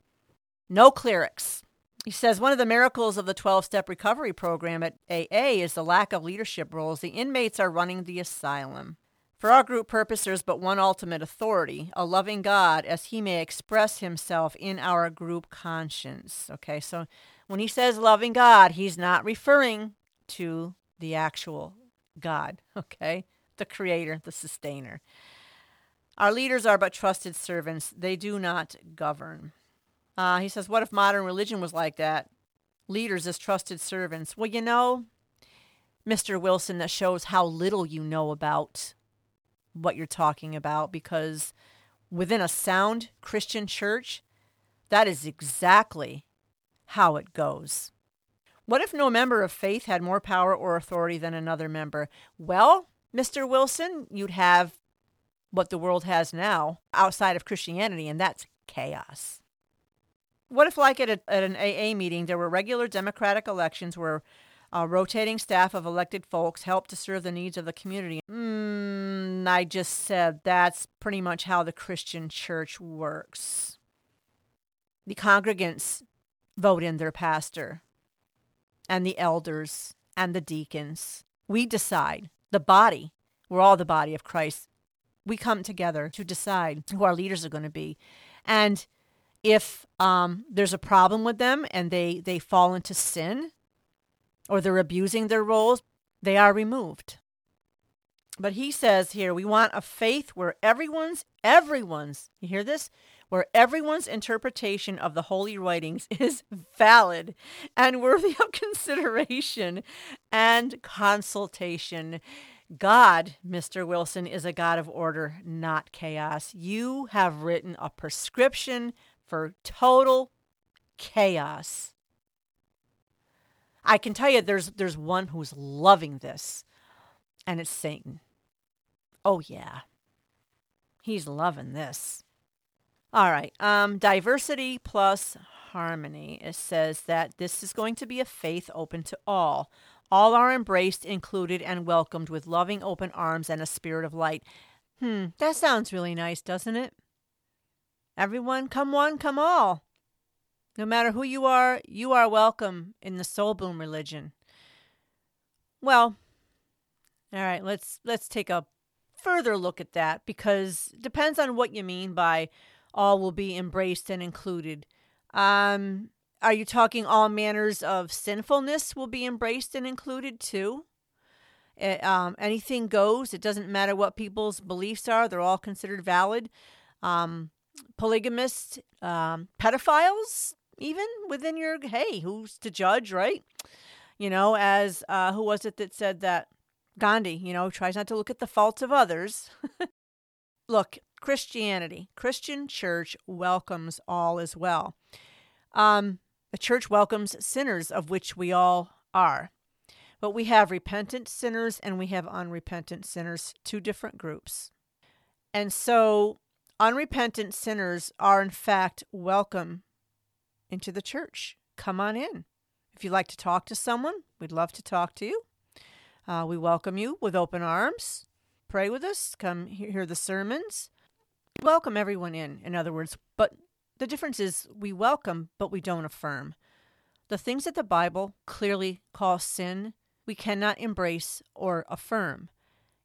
S1: no clerics. He says one of the miracles of the 12 step recovery program at AA is the lack of leadership roles. The inmates are running the asylum. For our group purpose, there's but one ultimate authority, a loving God, as he may express himself in our group conscience. Okay, so when he says loving God, he's not referring to the actual God, okay? The creator, the sustainer. Our leaders are but trusted servants, they do not govern. Uh, he says, What if modern religion was like that? Leaders as trusted servants. Well, you know, Mr. Wilson, that shows how little you know about what you're talking about because within a sound Christian church, that is exactly how it goes. What if no member of faith had more power or authority than another member? Well, Mr. Wilson, you'd have what the world has now outside of Christianity, and that's chaos. What if, like at, a, at an AA meeting, there were regular democratic elections where a rotating staff of elected folks help to serve the needs of the community? Mm, I just said that's pretty much how the Christian church works. The congregants vote in their pastor, and the elders, and the deacons. We decide. The body, we're all the body of Christ. We come together to decide who our leaders are going to be. And if um, there's a problem with them and they, they fall into sin or they're abusing their roles, they are removed. But he says here, we want a faith where everyone's, everyone's, you hear this? Where everyone's interpretation of the holy writings is valid and worthy of consideration and consultation. God, Mr. Wilson, is a God of order, not chaos. You have written a prescription for total chaos. I can tell you there's there's one who's loving this, and it's Satan. Oh yeah. He's loving this. All right. Um, diversity plus harmony. It says that this is going to be a faith open to all. All are embraced, included, and welcomed with loving open arms and a spirit of light. Hmm, that sounds really nice, doesn't it? Everyone, come one, come all. No matter who you are, you are welcome in the soul boom religion. Well, all right, let's let's take a further look at that because it depends on what you mean by all will be embraced and included. Um, are you talking all manners of sinfulness will be embraced and included too? It, eh, um, anything goes. It doesn't matter what people's beliefs are; they're all considered valid. Um, polygamists, um, pedophiles, even within your hey, who's to judge, right? You know, as uh, who was it that said that Gandhi, you know, tries not to look at the faults of others. look, Christianity, Christian church welcomes all as well. Um, the church welcomes sinners, of which we all are. But we have repentant sinners and we have unrepentant sinners, two different groups. And so Unrepentant sinners are, in fact, welcome into the church. Come on in. If you'd like to talk to someone, we'd love to talk to you. Uh, we welcome you with open arms. Pray with us. Come hear the sermons. We welcome everyone in, in other words. But the difference is we welcome, but we don't affirm. The things that the Bible clearly calls sin, we cannot embrace or affirm.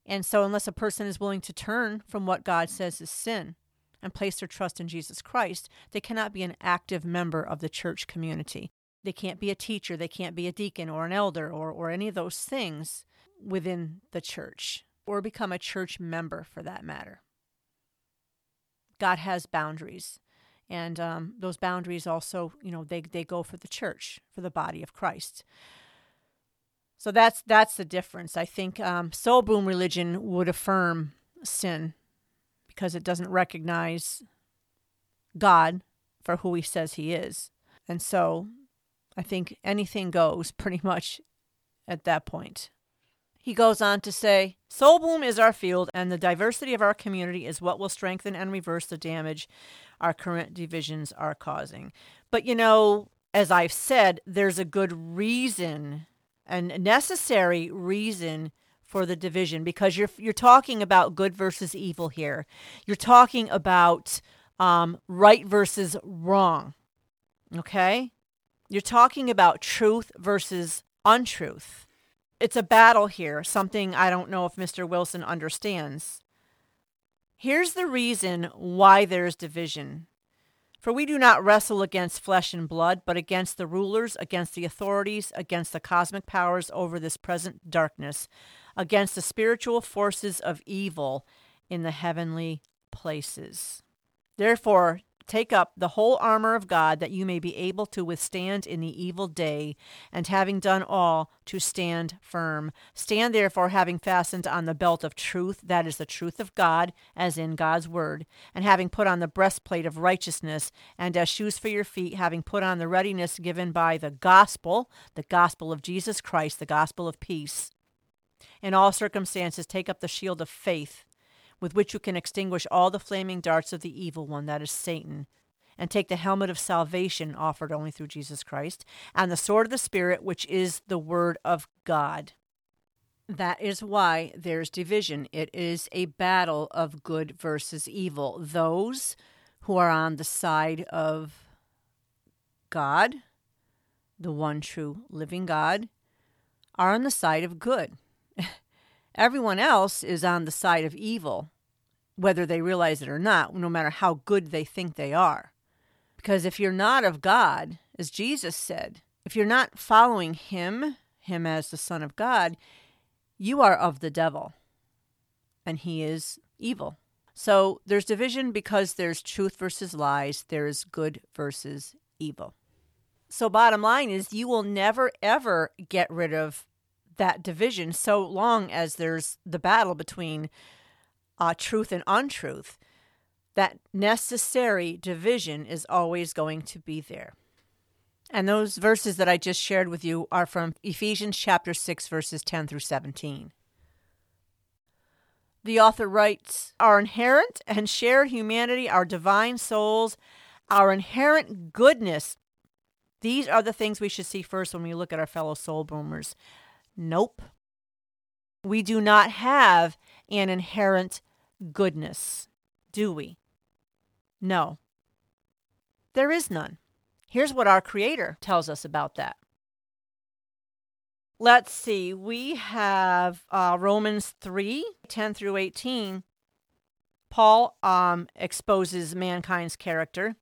S1: And so, unless a person is willing to turn from what God says is sin, and place their trust in Jesus Christ, they cannot be an active member of the church community. They can't be a teacher, they can't be a deacon or an elder or, or any of those things within the church or become a church member for that matter. God has boundaries. And um, those boundaries also, you know, they, they go for the church, for the body of Christ. So that's that's the difference. I think um, soul boom religion would affirm sin because it doesn't recognize God for who he says he is. And so I think anything goes pretty much at that point. He goes on to say, Soul Boom is our field, and the diversity of our community is what will strengthen and reverse the damage our current divisions are causing. But you know, as I've said, there's a good reason and necessary reason for the division because you're you're talking about good versus evil here. You're talking about um, right versus wrong. Okay? You're talking about truth versus untruth. It's a battle here, something I don't know if Mr. Wilson understands. Here's the reason why there's division. For we do not wrestle against flesh and blood, but against the rulers, against the authorities, against the cosmic powers over this present darkness, against the spiritual forces of evil in the heavenly places. Therefore, Take up the whole armor of God that you may be able to withstand in the evil day, and having done all, to stand firm. Stand therefore, having fastened on the belt of truth, that is the truth of God, as in God's word, and having put on the breastplate of righteousness, and as shoes for your feet, having put on the readiness given by the gospel, the gospel of Jesus Christ, the gospel of peace. In all circumstances, take up the shield of faith with which you can extinguish all the flaming darts of the evil one, that is Satan, and take the helmet of salvation offered only through Jesus Christ, and the sword of the Spirit, which is the Word of God. That is why there's division. It is a battle of good versus evil. Those who are on the side of God, the one true living God, are on the side of good. Everyone else is on the side of evil, whether they realize it or not, no matter how good they think they are. Because if you're not of God, as Jesus said, if you're not following Him, Him as the Son of God, you are of the devil, and He is evil. So there's division because there's truth versus lies, there's good versus evil. So, bottom line is, you will never ever get rid of that division so long as there's the battle between uh, truth and untruth. That necessary division is always going to be there. And those verses that I just shared with you are from Ephesians chapter 6, verses 10 through 17. The author writes Our inherent and shared humanity, our divine souls, our inherent goodness. These are the things we should see first when we look at our fellow soul boomers. Nope. We do not have an inherent goodness, do we? No. There is none. Here's what our Creator tells us about that. Let's see, we have uh, Romans 3 10 through 18. Paul um, exposes mankind's character.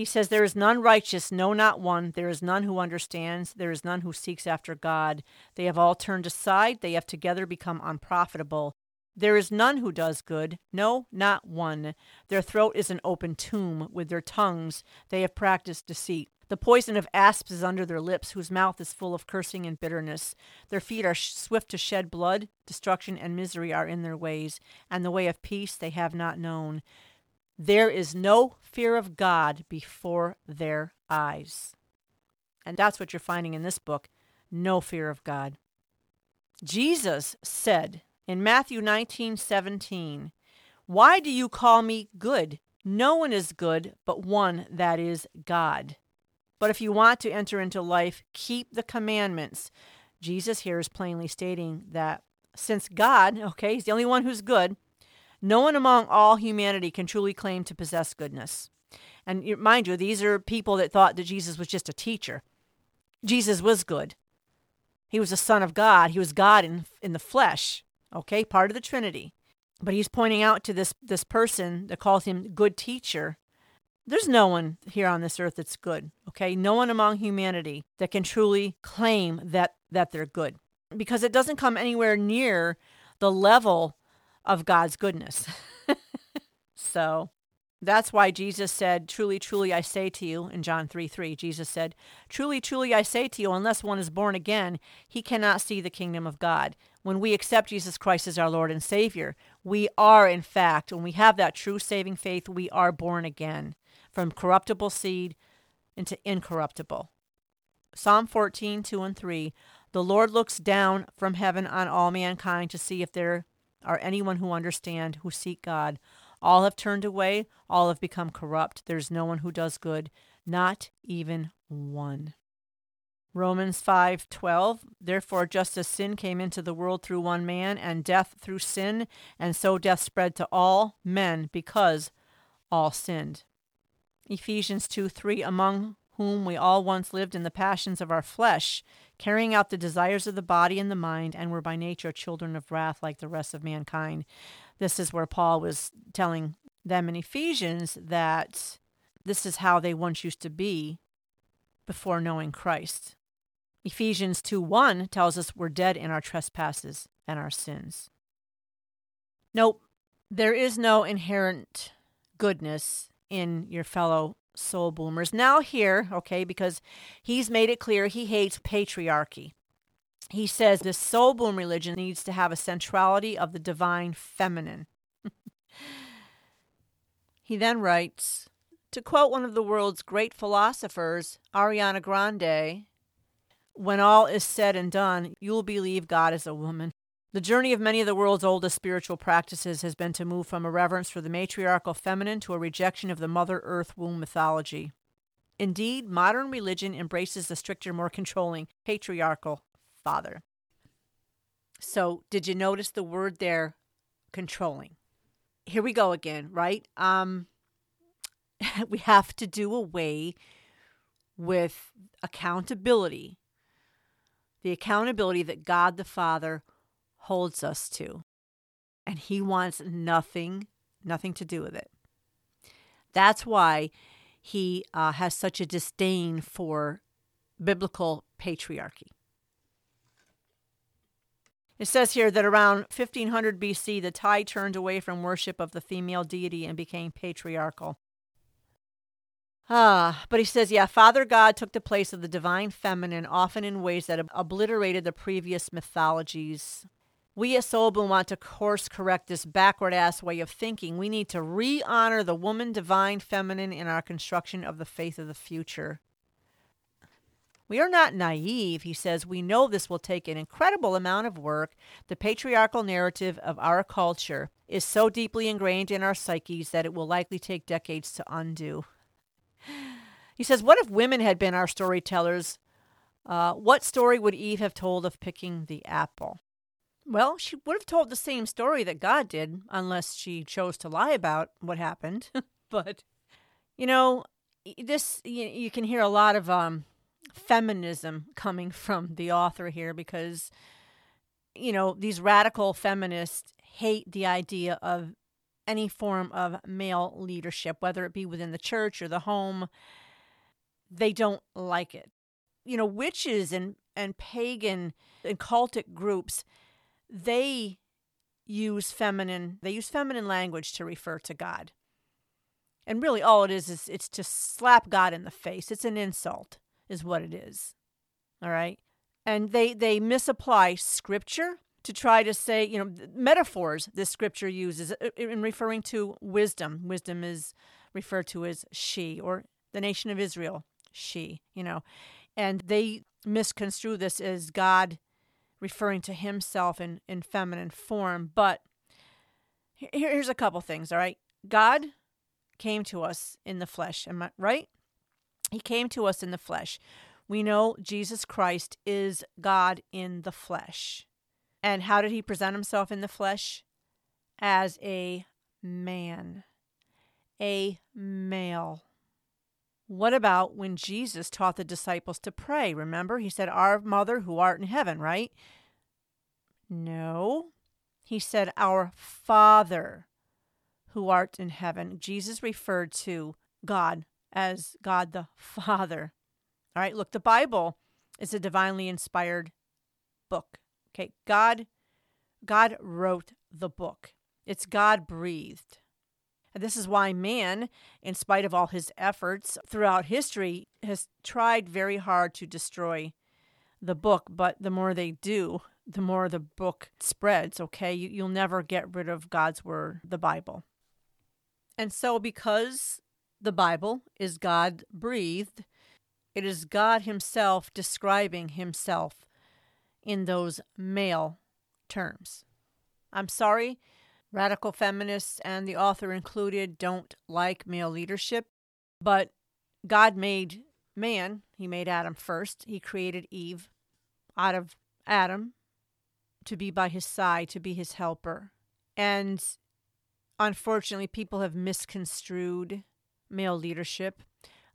S1: He says, There is none righteous, no, not one. There is none who understands. There is none who seeks after God. They have all turned aside. They have together become unprofitable. There is none who does good, no, not one. Their throat is an open tomb. With their tongues they have practiced deceit. The poison of asps is under their lips, whose mouth is full of cursing and bitterness. Their feet are swift to shed blood. Destruction and misery are in their ways, and the way of peace they have not known. There is no fear of God before their eyes. And that's what you're finding in this book no fear of God. Jesus said in Matthew 19 17, Why do you call me good? No one is good but one that is God. But if you want to enter into life, keep the commandments. Jesus here is plainly stating that since God, okay, he's the only one who's good, no one among all humanity can truly claim to possess goodness. And mind you, these are people that thought that Jesus was just a teacher. Jesus was good. He was a son of God. He was God in, in the flesh, okay, part of the Trinity. But he's pointing out to this, this person that calls him good teacher. There's no one here on this earth that's good, okay? No one among humanity that can truly claim that, that they're good because it doesn't come anywhere near the level of God's goodness. so that's why Jesus said, Truly, truly, I say to you, in John 3 3, Jesus said, Truly, truly, I say to you, unless one is born again, he cannot see the kingdom of God. When we accept Jesus Christ as our Lord and Savior, we are, in fact, when we have that true saving faith, we are born again from corruptible seed into incorruptible. Psalm 14, 2 and 3 The Lord looks down from heaven on all mankind to see if there are anyone who understand, who seek God. All have turned away, all have become corrupt. There's no one who does good, not even one. Romans 5:12 Therefore just as sin came into the world through one man and death through sin and so death spread to all men because all sinned. Ephesians 2:3 Among whom we all once lived in the passions of our flesh, carrying out the desires of the body and the mind, and were by nature children of wrath like the rest of mankind. This is where Paul was telling them in Ephesians that this is how they once used to be before knowing Christ. Ephesians 2 1 tells us we're dead in our trespasses and our sins. Nope, there is no inherent goodness in your fellow soul boomers. Now, here, okay, because he's made it clear he hates patriarchy. He says this soul boom religion needs to have a centrality of the divine feminine. he then writes to quote one of the world's great philosophers, Ariana Grande, when all is said and done, you'll believe God is a woman. The journey of many of the world's oldest spiritual practices has been to move from a reverence for the matriarchal feminine to a rejection of the Mother Earth womb mythology. Indeed, modern religion embraces the stricter, more controlling patriarchal father. So, did you notice the word there, controlling? Here we go again, right? Um, we have to do away with accountability, the accountability that God the Father holds us to. And He wants nothing, nothing to do with it. That's why He uh, has such a disdain for biblical patriarchy. It says here that around 1500 BC, the tide turned away from worship of the female deity and became patriarchal. Ah, but he says, yeah, Father God took the place of the divine feminine, often in ways that obliterated the previous mythologies. We at Soulboom want to course correct this backward ass way of thinking. We need to re honor the woman divine feminine in our construction of the faith of the future. We are not naive, he says. We know this will take an incredible amount of work. The patriarchal narrative of our culture is so deeply ingrained in our psyches that it will likely take decades to undo. He says, What if women had been our storytellers? Uh, what story would Eve have told of picking the apple? Well, she would have told the same story that God did, unless she chose to lie about what happened. but, you know, this, you, you, can hear a lot of um, feminism coming from the author here because, you know, these radical feminists hate the idea of any form of male leadership, whether it be within the church or the home. They don't like it. You know, witches and, and pagan and cultic groups, they use feminine they use feminine language to refer to God. And really all it is is it's to slap God in the face. It's an insult is what it is. All right? And they they misapply scripture to try to say, you know, metaphors this scripture uses uh, in referring to wisdom. Wisdom is referred to as she, or the nation of Israel, she, you know. And they misconstrue this as God referring to himself in, in feminine form. But here's a couple things, all right? God came to us in the flesh, am I right? He came to us in the flesh. We know Jesus Christ is God in the flesh. And how did he present himself in the flesh? As a man, a male. What about when Jesus taught the disciples to pray? Remember, he said, Our mother who art in heaven, right? No. He said, Our Father who art in heaven. Jesus referred to God as God the Father. All right, look, the Bible is a divinely inspired book. Okay, God God wrote the book. It's God breathed. This is why man, in spite of all his efforts throughout history, has tried very hard to destroy the book. But the more they do, the more the book spreads, okay? You, you'll never get rid of God's word, the Bible. And so, because the Bible is God breathed, it is God Himself describing Himself in those male terms. I'm sorry, radical feminists and the author included don't like male leadership, but God made man, He made Adam first. He created Eve out of Adam to be by his side, to be his helper. And unfortunately, people have misconstrued male leadership.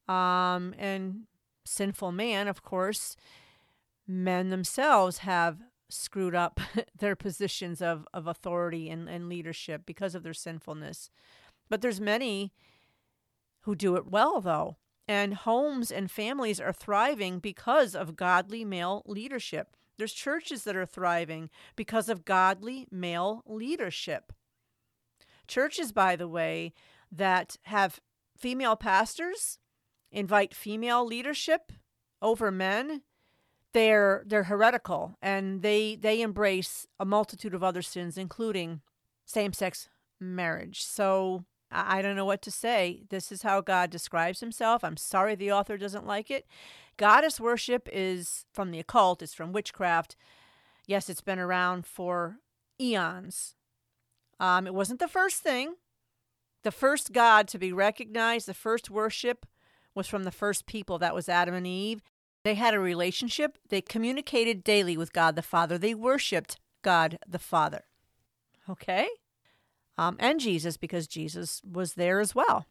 S1: Um, and sinful man, of course, men themselves have screwed up their positions of, of authority and, and leadership because of their sinfulness. But there's many who do it well, though. And homes and families are thriving because of godly male leadership. There's churches that are thriving because of godly male leadership. Churches, by the way, that have female pastors invite female leadership over men they're they're heretical and they they embrace a multitude of other sins including same-sex marriage. So I, don't know what to say. This is how god describes himself. I'm sorry the author doesn't like it. Goddess worship is from the occult. It's from witchcraft. Yes it's been around for eons. Um, it wasn't the first thing. The first god to be recognized the first worship was from the first people. That was adam and eve they had a relationship. They communicated daily with God the Father. They worshiped God the Father. Okay? Um, and Jesus, because Jesus was there as well.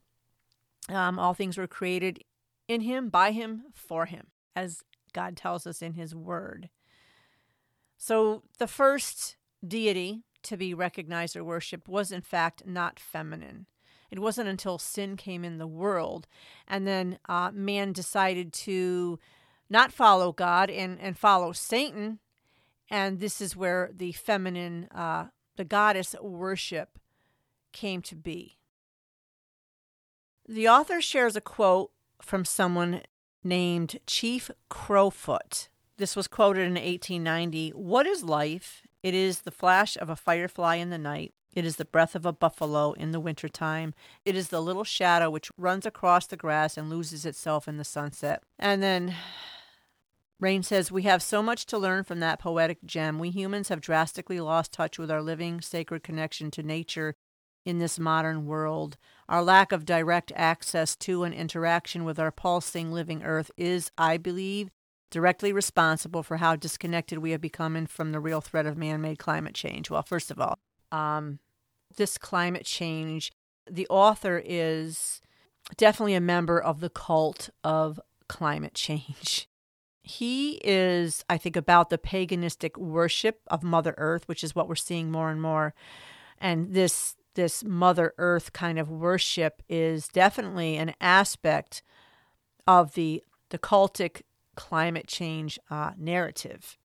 S1: Um, all things were created in him, by him, for him, as God tells us in his word. So the first deity to be recognized or worshiped was, in fact, not feminine. It wasn't until sin came in the world and then uh, man decided to not follow God and, and follow Satan. And this is where the feminine, uh, the goddess worship came to be. The author shares a quote from someone named Chief Crowfoot. This was quoted in 1890 What is life? It is the flash of a firefly in the night. It is the breath of a buffalo in the winter time. It is the little shadow which runs across the grass and loses itself in the sunset. And then Rainn says, We have so much to learn from that poetic gem. We humans have drastically lost touch with our living, sacred connection to nature in this modern world. Our lack of direct access to and interaction with our pulsing living earth is, I believe, directly responsible for how disconnected we have become from the real threat of man made climate change. Well, first of all, um, this climate change, the author is definitely a member of the cult of climate change. He is, I think, about the paganistic worship of Mother Earth, which is what we're seeing more and more. And this this Mother Earth kind of worship is definitely an aspect of the the cultic climate change uh, narrative.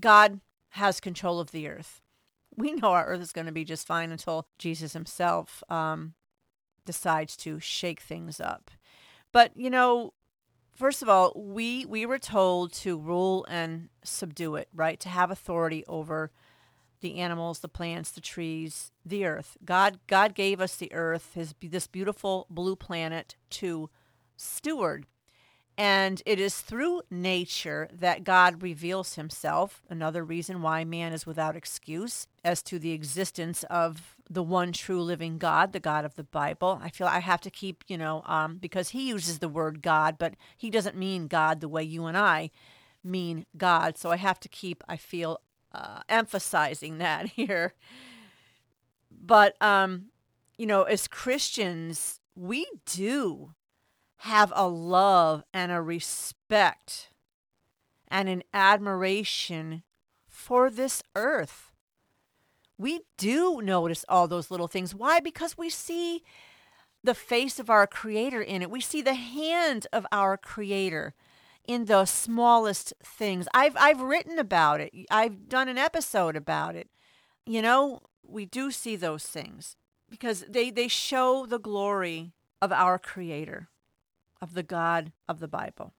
S1: God has control of the earth. We know our earth is going to be just fine until Jesus himself um, decides to shake things up. But, you know, first of all, we we were told to rule and subdue it, right? To have authority over the animals, the plants, the trees, the earth. God God gave us the earth, his this beautiful blue planet to steward. And it is through nature that God reveals himself. Another reason why man is without excuse as to the existence of the one true living God, the God of the Bible. I feel I have to keep, you know, um, because he uses the word God, but he doesn't mean God the way you and I mean God. So I have to keep, I feel, uh, emphasizing that here. But, um, you know, as Christians, we do have a love and a respect and an admiration for this earth. We do notice all those little things. Why? Because we see the face of our Creator in it. We see the hand of our Creator in the smallest things. I've I've written about it. I've done an episode about it. You know, we do see those things because they they show the glory of our creator of the God of the Bible.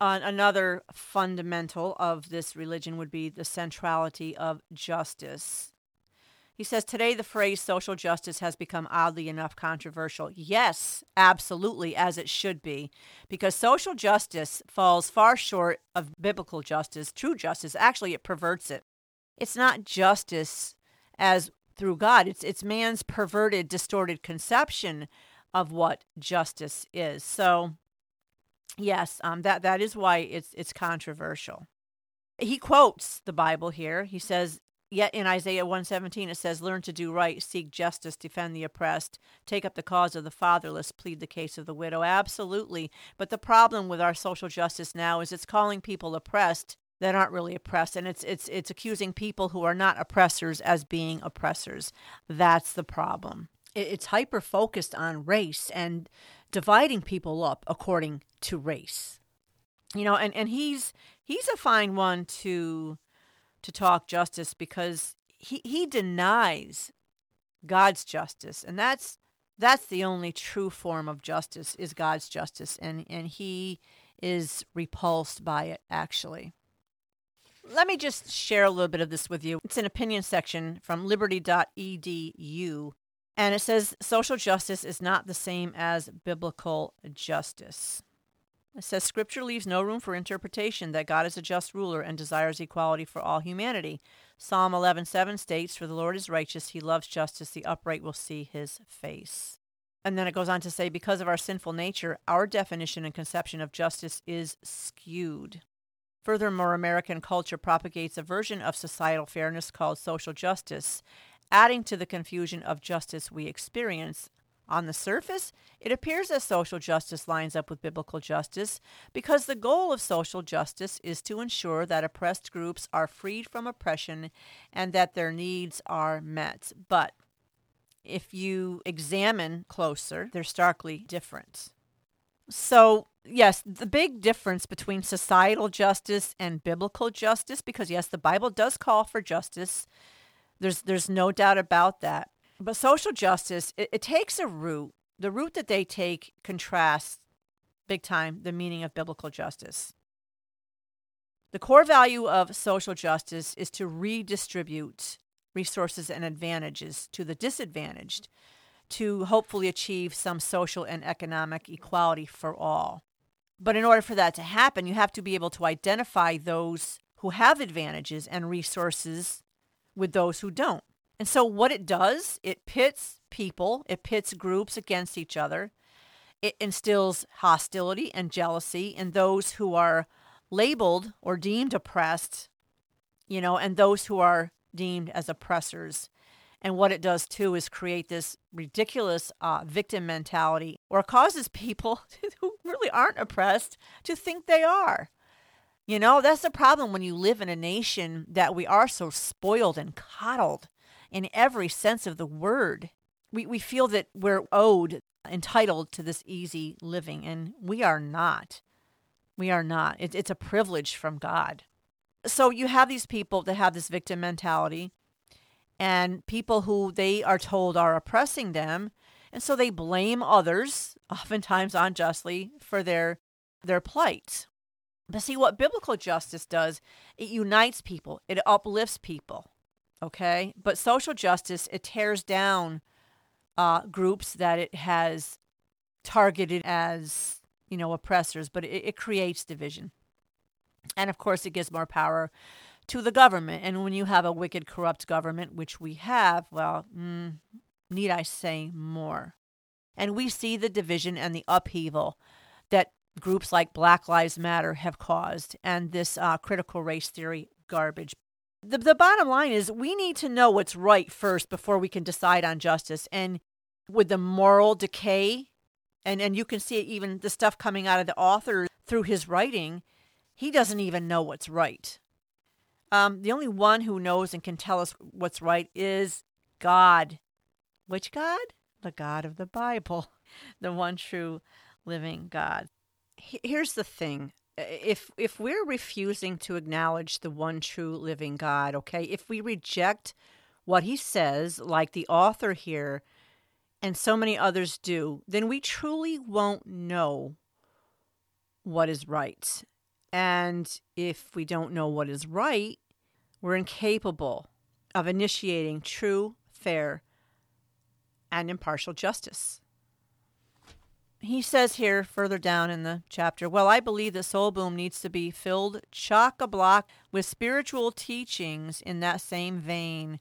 S1: Uh, another fundamental of this religion would be the centrality of justice. He says today the phrase social justice has become oddly enough controversial. Yes, absolutely, as it should be, because social justice falls far short of biblical justice, true justice. Actually, it perverts it. It's not justice as through God, it's, it's man's perverted, distorted conception of what justice is. So, yes, um, that that is why it's it's controversial. He quotes the Bible here. He says, Yet in Isaiah 117 it says, Learn to do right, seek justice, defend the oppressed, take up the cause of the fatherless, plead the case of the widow. Absolutely. But the problem with our social justice now is it's calling people oppressed that aren't really oppressed and it's it's it's accusing people who are not oppressors as being oppressors. That's the problem. It's hyper focused on race and dividing people up according to race. You know, and, and he's he's a fine one to to talk justice because he, he denies God's justice. And that's that's the only true form of justice is God's justice and, and he is repulsed by it actually. Let me just share a little bit of this with you. It's an opinion section from liberty.edu and it says social justice is not the same as biblical justice. It says Scripture leaves no room for interpretation that God is a just ruler and desires equality for all humanity. Psalm 11:7 states, "For the Lord is righteous; he loves justice; the upright will see his face." And then it goes on to say, because of our sinful nature, our definition and conception of justice is skewed. Furthermore, American culture propagates a version of societal fairness called social justice, adding to the confusion of justice we experience on the surface, it appears that social justice lines up with biblical justice because the goal of social justice is to ensure that oppressed groups are freed from oppression and that their needs are met. But if you examine closer, they're starkly different. So, yes, the big difference between societal justice and biblical justice, because yes, the Bible does call for justice. There's there's no doubt about that. But social justice, it, it takes a route. The route that they take contrasts big time the meaning of biblical justice. The core value of social justice is to redistribute resources and advantages to the disadvantaged to hopefully achieve some social and economic equality for all. But in order for that to happen, you have to be able to identify those who have advantages and resources with those who don't. And so, what it does, it pits people, it pits groups against each other. It instills hostility and jealousy in those who are labeled or deemed oppressed, you know, and those who are deemed as oppressors. And what it does too is create this ridiculous uh, victim mentality or causes people who really aren't oppressed to think they are. You know, that's the problem when you live in a nation that we are so spoiled and coddled in every sense of the word. We, we feel that we're owed, entitled to this easy living, and we are not. We are not. It, it's a privilege from God. So you have these people that have this victim mentality and people who they are told are oppressing them. And so they blame others, oftentimes unjustly, for their their plight. But see what biblical justice does, it unites people, it uplifts people okay? But social justice, it tears down uh, groups that it has targeted as, you know, oppressors, but it, it creates division. And of course, it gives more power to the government. And when you have a wicked, corrupt government, which we have, well, mm, need I say more? And we see the division and the upheaval that groups like Black Lives Matter have caused and this uh, critical race theory garbage the, the bottom line is we need to know what's right first before we can decide on justice. And with the moral decay, and, and you can see even the stuff coming out of the author through his writing, he doesn't even know what's right. Um, the only one who knows and can tell us what's right is God. Which God? The God of the Bible, the one true living God. Here's the thing if if we're refusing to acknowledge the one true living God, okay, if we reject what he says, like the author here and so many others do, then we truly won't know what is right. And if we don't know what is right, we're incapable of initiating true, fair, and impartial justice he says here further down in the chapter, well, I believe that Soul Boom needs to be filled chock a block with spiritual teachings in that same vein.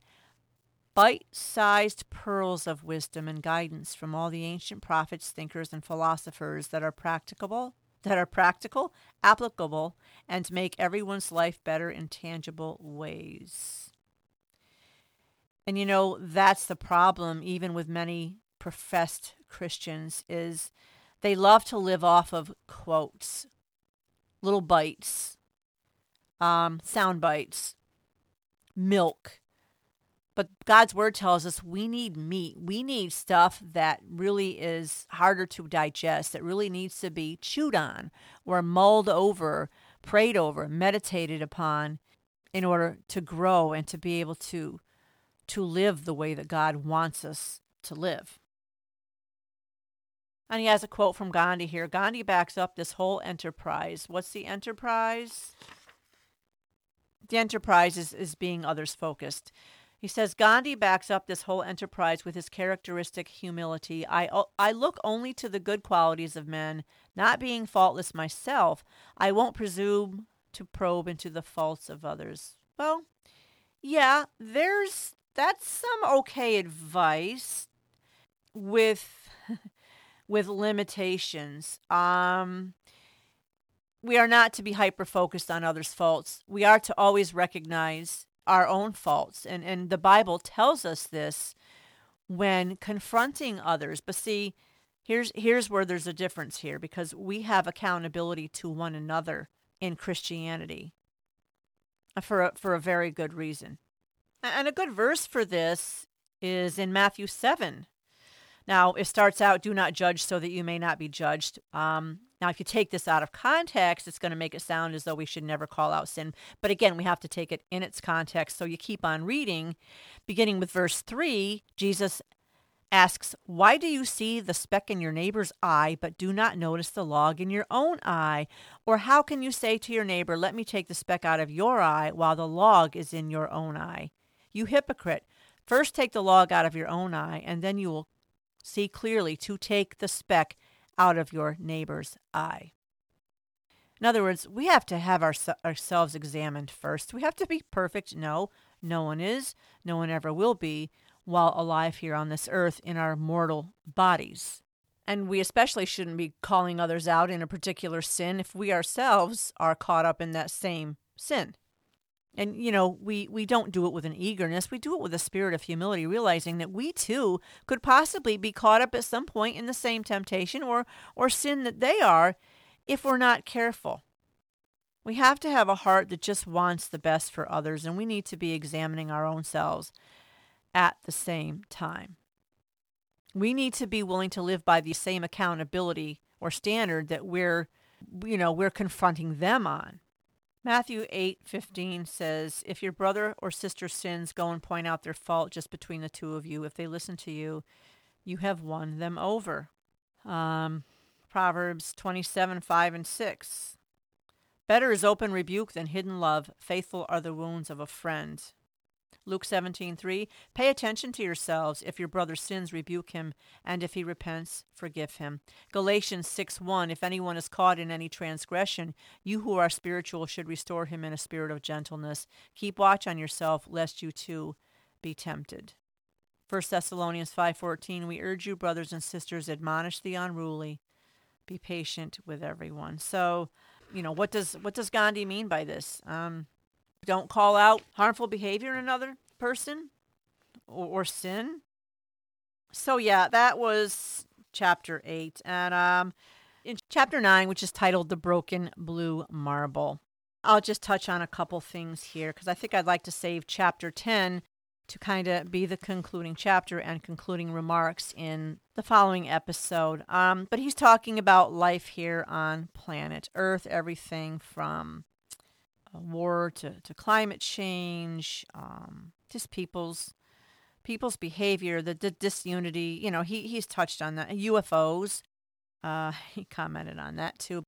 S1: Bite sized pearls of wisdom and guidance from all the ancient prophets, thinkers, and philosophers that are practicable, that are practical, applicable, and make everyone's life better in tangible ways. And you know, that's the problem even with many professed Christians is they love to live off of quotes, little bites, um, sound bites, milk. But God's word tells us we need meat. We need stuff that really is harder to digest, that really needs to be chewed on or mulled over, prayed over, meditated upon in order to grow and to be able to to live the way that God wants us to live. And he has a quote from Gandhi here. Gandhi backs up this whole enterprise. What's the enterprise? The enterprise is, is being others focused. He says Gandhi backs up this whole enterprise with his characteristic humility. I, I look only to the good qualities of men, not being faultless myself. I won't presume to probe into the faults of others. Well, yeah, there's that's some okay advice with with limitations. Um we are not to be hyper focused on others' faults. We are to always recognize our own faults. And and the Bible tells us this when confronting others. But see, here's here's where there's a difference here because we have accountability to one another in Christianity for a, for a very good reason. And a good verse for this is in Matthew 7. Now, it starts out, do not judge so that you may not be judged. Um, now, if you take this out of context, it's going to make it sound as though we should never call out sin. But again, we have to take it in its context. So you keep on reading. Beginning with verse 3, Jesus asks, Why do you see the speck in your neighbor's eye, but do not notice the log in your own eye? Or how can you say to your neighbor, Let me take the speck out of your eye, while the log is in your own eye? You hypocrite! First take the log out of your own eye, and then you will see clearly to take the speck out of your neighbor's eye. In other words, we have to have our, ourselves examined first. We have to be perfect. No, no one is. No one ever will be while alive here on this earth in our mortal bodies. And we especially shouldn't be calling others out in a particular sin if we ourselves are caught up in that same sin. And you know, we we don't do it with an eagerness. We do it with a spirit of humility, realizing that we too could possibly be caught up at some point in the same temptation or or sin that they are if we're not careful. We have to have a heart that just wants the best for others and we need to be examining our own selves at the same time. We need to be willing to live by the same accountability or standard that we're you know, we're confronting them on. Matthew 8:15 says, "If your brother or sister sins, go and point out their fault just between the two of you. If they listen to you, you have won them over." Um, Proverbs 27:5 and 6. Better is open rebuke than hidden love. Faithful are the wounds of a friend. Luke 17:3 Pay attention to yourselves if your brother sins rebuke him and if he repents forgive him. Galatians 6:1 If anyone is caught in any transgression you who are spiritual should restore him in a spirit of gentleness. Keep watch on yourself lest you too be tempted. 1 Thessalonians 5:14 We urge you brothers and sisters admonish the unruly be patient with everyone. So, you know, what does what does Gandhi mean by this? Um, don't call out harmful behavior in another person or, or sin. So yeah, that was chapter eight, and um, in chapter nine, which is titled "The Broken Blue Marble." I'll just touch on a couple things here because I think I'd like to save chapter 10 to kind of be the concluding chapter and concluding remarks in the following episode. Um, but he's talking about life here on planet Earth, everything from war to, to climate change, um, just people's people's behavior, the, the, disunity. You know, he he's touched on that. UFOs. Uh, he commented on that too.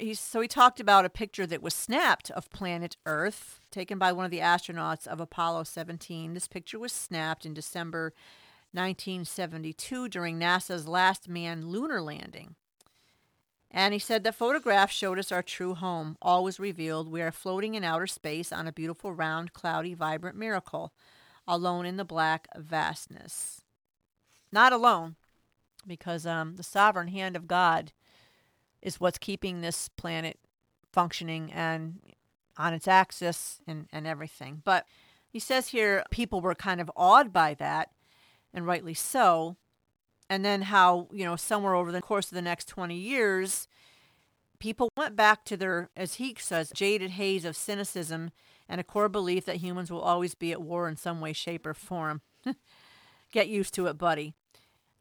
S1: He's, so he talked about a picture that was snapped of planet Earth, taken by one of the astronauts of Apollo 17. This picture was snapped in December 1972 during NASA's last manned lunar landing. And he said the photograph showed us our true home. All was revealed. We are floating in outer space on a beautiful, round, cloudy, vibrant miracle, alone in the black vastness. Not alone, because um, the sovereign hand of God is what's keeping this planet functioning and on its axis and, and everything. But He says here people were kind of awed by that, and rightly so. And then how, you know, somewhere over the course of the next 20 years, people went back to their, as he says, jaded haze of cynicism and a core belief that humans will always be at war in some way, shape, or form. Get used to it, buddy.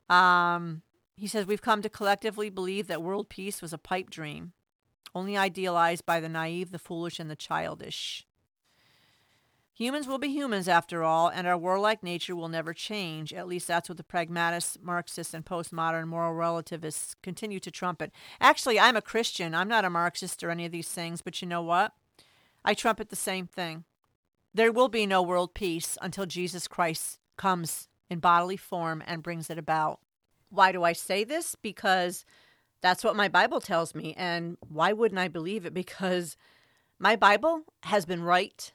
S1: Um, he says, We've come to collectively believe that world peace was a pipe dream, only idealized by the naive, the foolish, and the childish. Humans will be humans after all, and our warlike nature will never change. At least that's what the pragmatists, Marxists, and postmodern moral relativists continue to trumpet. Actually, I'm a Christian. I'm not a Marxist or any of these things, but you know what? I trumpet the same thing. There will be no world peace until Jesus Christ comes in bodily form and brings it about. Why do I say this? Because that's what my Bible tells me. And why wouldn't I believe it? Because my Bible has been right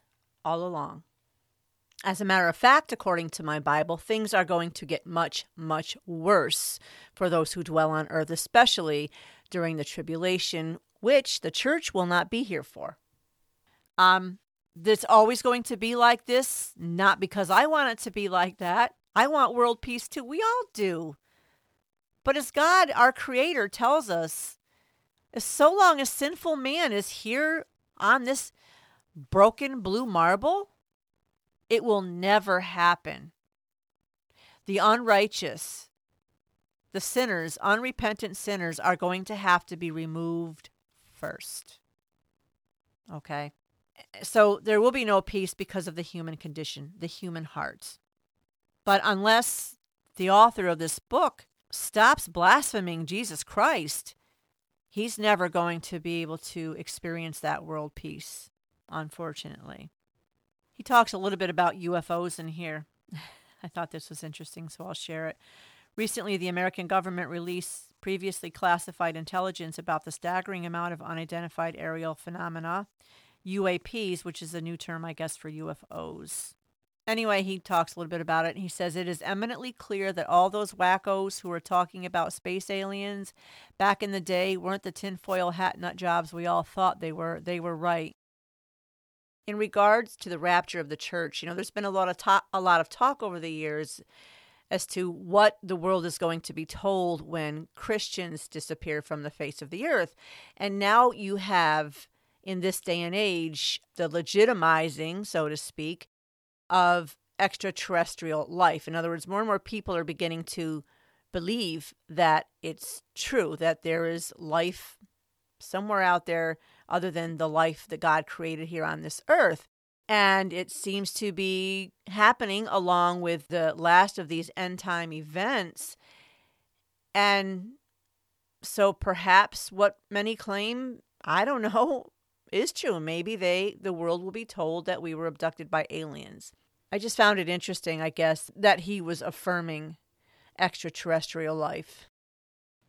S1: all along. As a matter of fact, according to my Bible, things are going to get much, much worse for those who dwell on earth, especially during the tribulation, which the church will not be here for. Um, it's always going to be like this, not because I want it to be like that. I want world peace too. We all do. But as God, our Creator, tells us, so long as sinful man is here on this broken blue marble, it will never happen. The unrighteous, the sinners, unrepentant sinners, are going to have to be removed first. Okay? So there will be no peace because of the human condition, the human heart. But unless the author of this book stops blaspheming Jesus Christ, he's never going to be able to experience that world peace, unfortunately. He talks a little bit about UFOs in here. I thought this was interesting, so I'll share it. Recently, the American government released previously classified intelligence about the staggering amount of unidentified aerial phenomena UAPs, which is a new term, I guess, for UFOs. Anyway, he talks a little bit about it. and He says it is eminently clear that all those wackos who were talking about space aliens back in the day weren't the tinfoil hat nut jobs we all thought they were. They were right. In regards to the rapture of the church, you know, there's been a lot of talk, a lot of talk over the years as to what the world is going to be told when Christians disappear from the face of the earth. And now you have in this day and age the legitimizing, so to speak, of extraterrestrial life. In other words, more and more people are beginning to believe that it's true, that there is life somewhere out there other than the life that God created here on this earth. And it seems to be happening along with the last of these end time events. And so perhaps what many claim, I don't know, is true. Maybe they the world will be told that we were abducted by aliens. I just found it interesting, I guess, that he was affirming extraterrestrial life.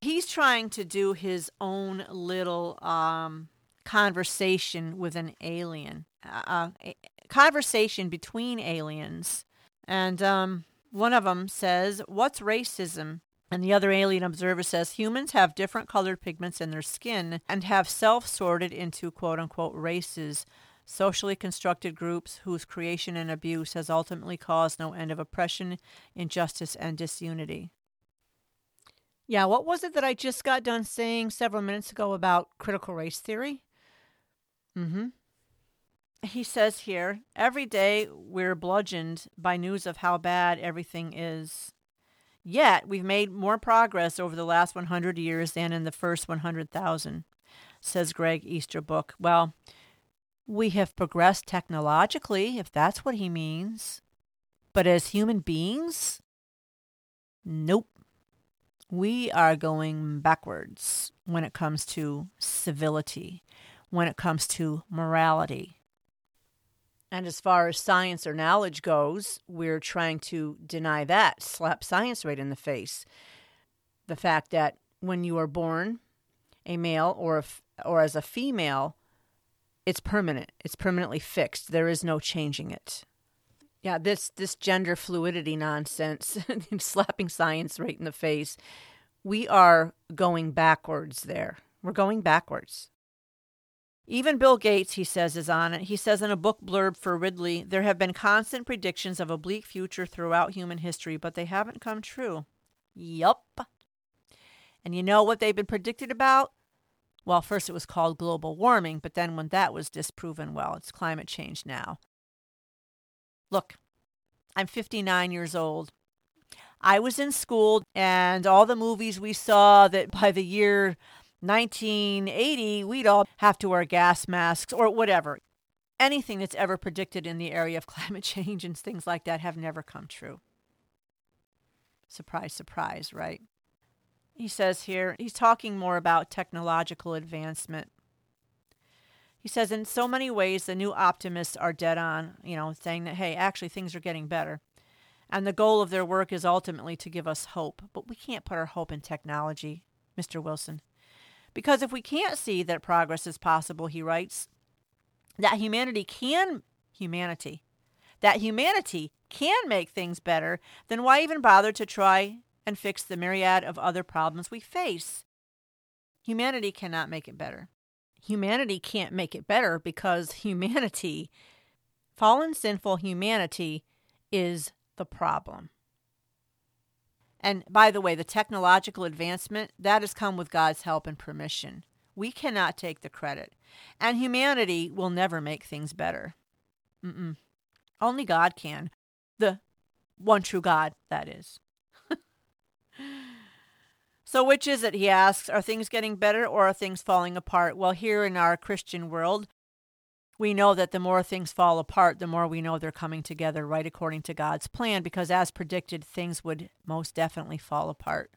S1: He's trying to do his own little um, conversation with an alien, uh, conversation between aliens. And um, one of them says, What's racism? And the other alien observer says humans have different colored pigments in their skin and have self sorted into quote unquote races, socially constructed groups whose creation and abuse has ultimately caused no end of oppression, injustice, and disunity. Yeah, what was it that I just got done saying several minutes ago about critical race theory? Mm hmm. He says here every day we're bludgeoned by news of how bad everything is. Yet, we've made more progress over the last 100 years than in the first 100,000, says Greg Easterbrook. Well, we have progressed technologically, if that's what he means. But as human beings, nope. We are going backwards when it comes to civility, when it comes to morality, and as far as science or knowledge goes, we're trying to deny that, slap science right in the face. The fact that when you are born a male or or as a female, it's permanent. It's permanently fixed. There is no changing it. Yeah, this this gender fluidity nonsense, slapping science right in the face. We are going backwards there. We're going backwards. Even Bill Gates, he says, is on it. He says in a book blurb for Ridley there have been constant predictions of a bleak future throughout human history, but they haven't come true. Yup. And you know what they've been predicted about? Well, first it was called global warming, but then when that was disproven, well, it's climate change now. Look, I'm 59 years old. I was in school, and all the movies we saw that by the year 1980, we'd all have to wear gas masks or whatever. Anything that's ever predicted in the area of climate change and things like that have never come true. Surprise, surprise, right? He says here, he's talking more about technological advancement. He says, in so many ways, the new optimists are dead on, you know, saying that, hey, actually, things are getting better. And the goal of their work is ultimately to give us hope. But we can't put our hope in technology, Mr. Wilson. Because if we can't see that progress is possible, he writes, that humanity can, humanity, that humanity can make things better, then why even bother to try and fix the myriad of other problems we face? Humanity cannot make it better. Humanity can't make it better because humanity, fallen sinful humanity, is the problem. And by the way, the technological advancement, that has come with God's help and permission. We cannot take the credit. And humanity will never make things better. Mm-mm. Only God can. The one true God, that is. so, which is it? He asks. Are things getting better or are things falling apart? Well, here in our Christian world, we know that the more things fall apart, the more we know they're coming together right according to God's plan, because as predicted, things would most definitely fall apart.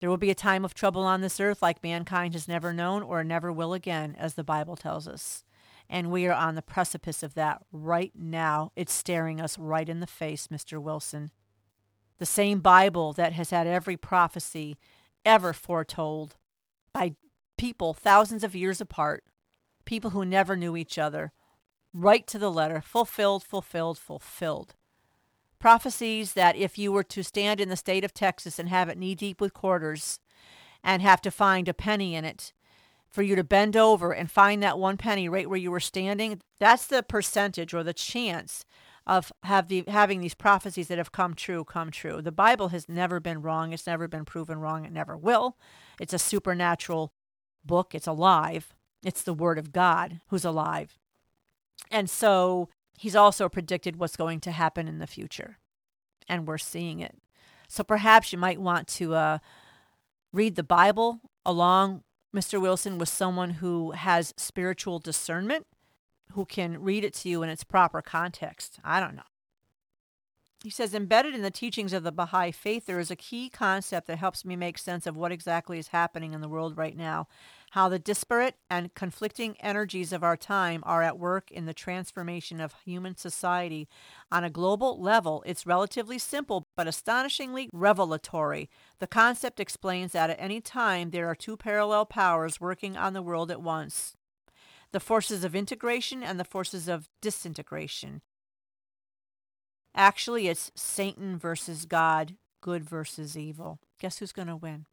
S1: There will be a time of trouble on this earth like mankind has never known or never will again, as the Bible tells us. And we are on the precipice of that right now. It's staring us right in the face, Mr. Wilson. The same Bible that has had every prophecy ever foretold by people thousands of years apart people who never knew each other, right to the letter, fulfilled, fulfilled, fulfilled. Prophecies that if you were to stand in the state of Texas and have it knee deep with quarters and have to find a penny in it, for you to bend over and find that one penny right where you were standing, that's the percentage or the chance of have the, having these prophecies that have come true come true. The Bible has never been wrong. It's never been proven wrong. It never will. It's a supernatural book. It's alive. It's the Word of God who's alive. And so he's also predicted what's going to happen in the future. And we're seeing it. So perhaps you might want to uh, read the Bible along, Mr. Wilson, with someone who has spiritual discernment, who can read it to you in its proper context. I don't know. He says, embedded in the teachings of the Baha'i faith, there is a key concept that helps me make sense of what exactly is happening in the world right now how the disparate and conflicting energies of our time are at work in the transformation of human society. On a global level, it's relatively simple but astonishingly revelatory. The concept explains that at any time there are two parallel powers working on the world at once the forces of integration and the forces of disintegration. Actually, it's Satan versus God, good versus evil. Guess who's going to win?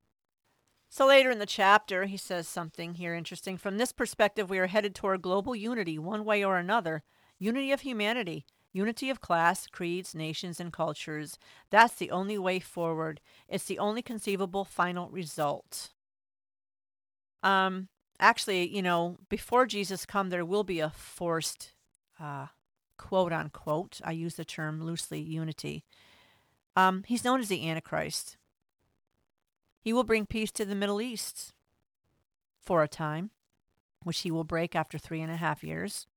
S1: So later in the chapter, he says something here interesting. From this perspective, we are headed toward global unity, one way or another unity of humanity, unity of class, creeds, nations, and cultures. That's the only way forward. It's the only conceivable final result. Um, actually, you know, before Jesus come, there will be a forced, uh, quote unquote, I use the term loosely, unity. Um, he's known as the Antichrist. He will bring peace to the Middle East for a time, which he will break after three and a half years.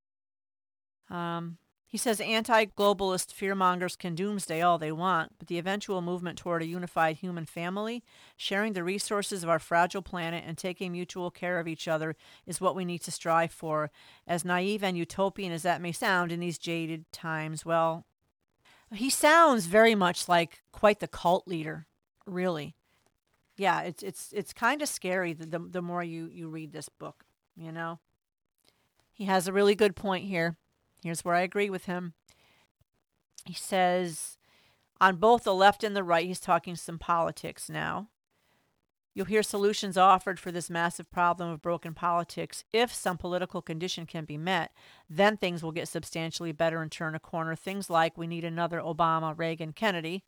S1: Um, he says anti globalist fearmongers can doomsday all they want, but the eventual movement toward a unified human family, sharing the resources of our fragile planet, and taking mutual care of each other is what we need to strive for. As naive and utopian as that may sound in these jaded times, well, he sounds very much like quite the cult leader, really yeah, it's it's it's kind of scary the, the the more you you read this book, you know. He has a really good point here. Here's where I agree with him. He says on both the left and the right, he's talking some politics now. You'll hear solutions offered for this massive problem of broken politics. If some political condition can be met, then things will get substantially better and turn a corner. Things like we need another Obama, Reagan, Kennedy.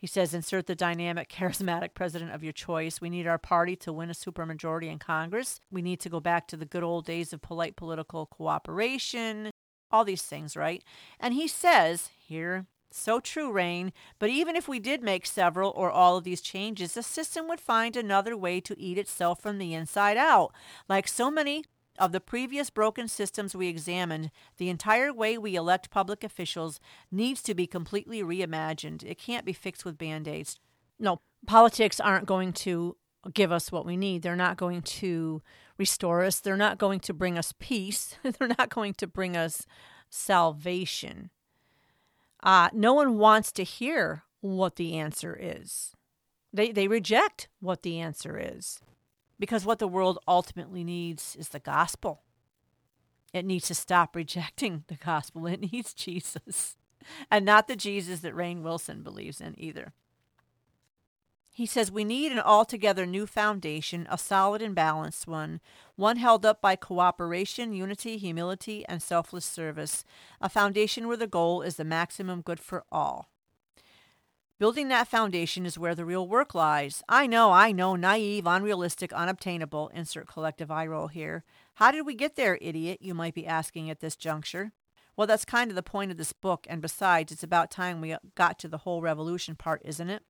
S1: He says, insert the dynamic, charismatic president of your choice. We need our party to win a supermajority in Congress. We need to go back to the good old days of polite political cooperation. All these things, right? And he says, here so true, Rainn. But even if we did make several or all of these changes, the system would find another way to eat itself from the inside out. Like so many of the previous broken systems we examined, the entire way we elect public officials needs to be completely reimagined. It can't be fixed with band aids. No, politics aren't going to give us what we need. They're not going to restore us. They're not going to bring us peace. They're not going to bring us salvation. Uh, no one wants to hear what the answer is. They, they reject what the answer is because what the world ultimately needs is the gospel. It needs to stop rejecting the gospel. It needs Jesus, and not the Jesus that Rainn Wilson believes in either. He says we need an altogether new foundation, a solid and balanced one, one held up by cooperation, unity, humility, and selfless service, a foundation where the goal is the maximum good for all. Building that foundation is where the real work lies. I know, I know, naive, unrealistic, unobtainable. Insert collective eye roll here. How did we get there, idiot? You might be asking at this juncture. Well, that's kind of the point of this book, and besides, it's about time we got to the whole revolution part, isn't it?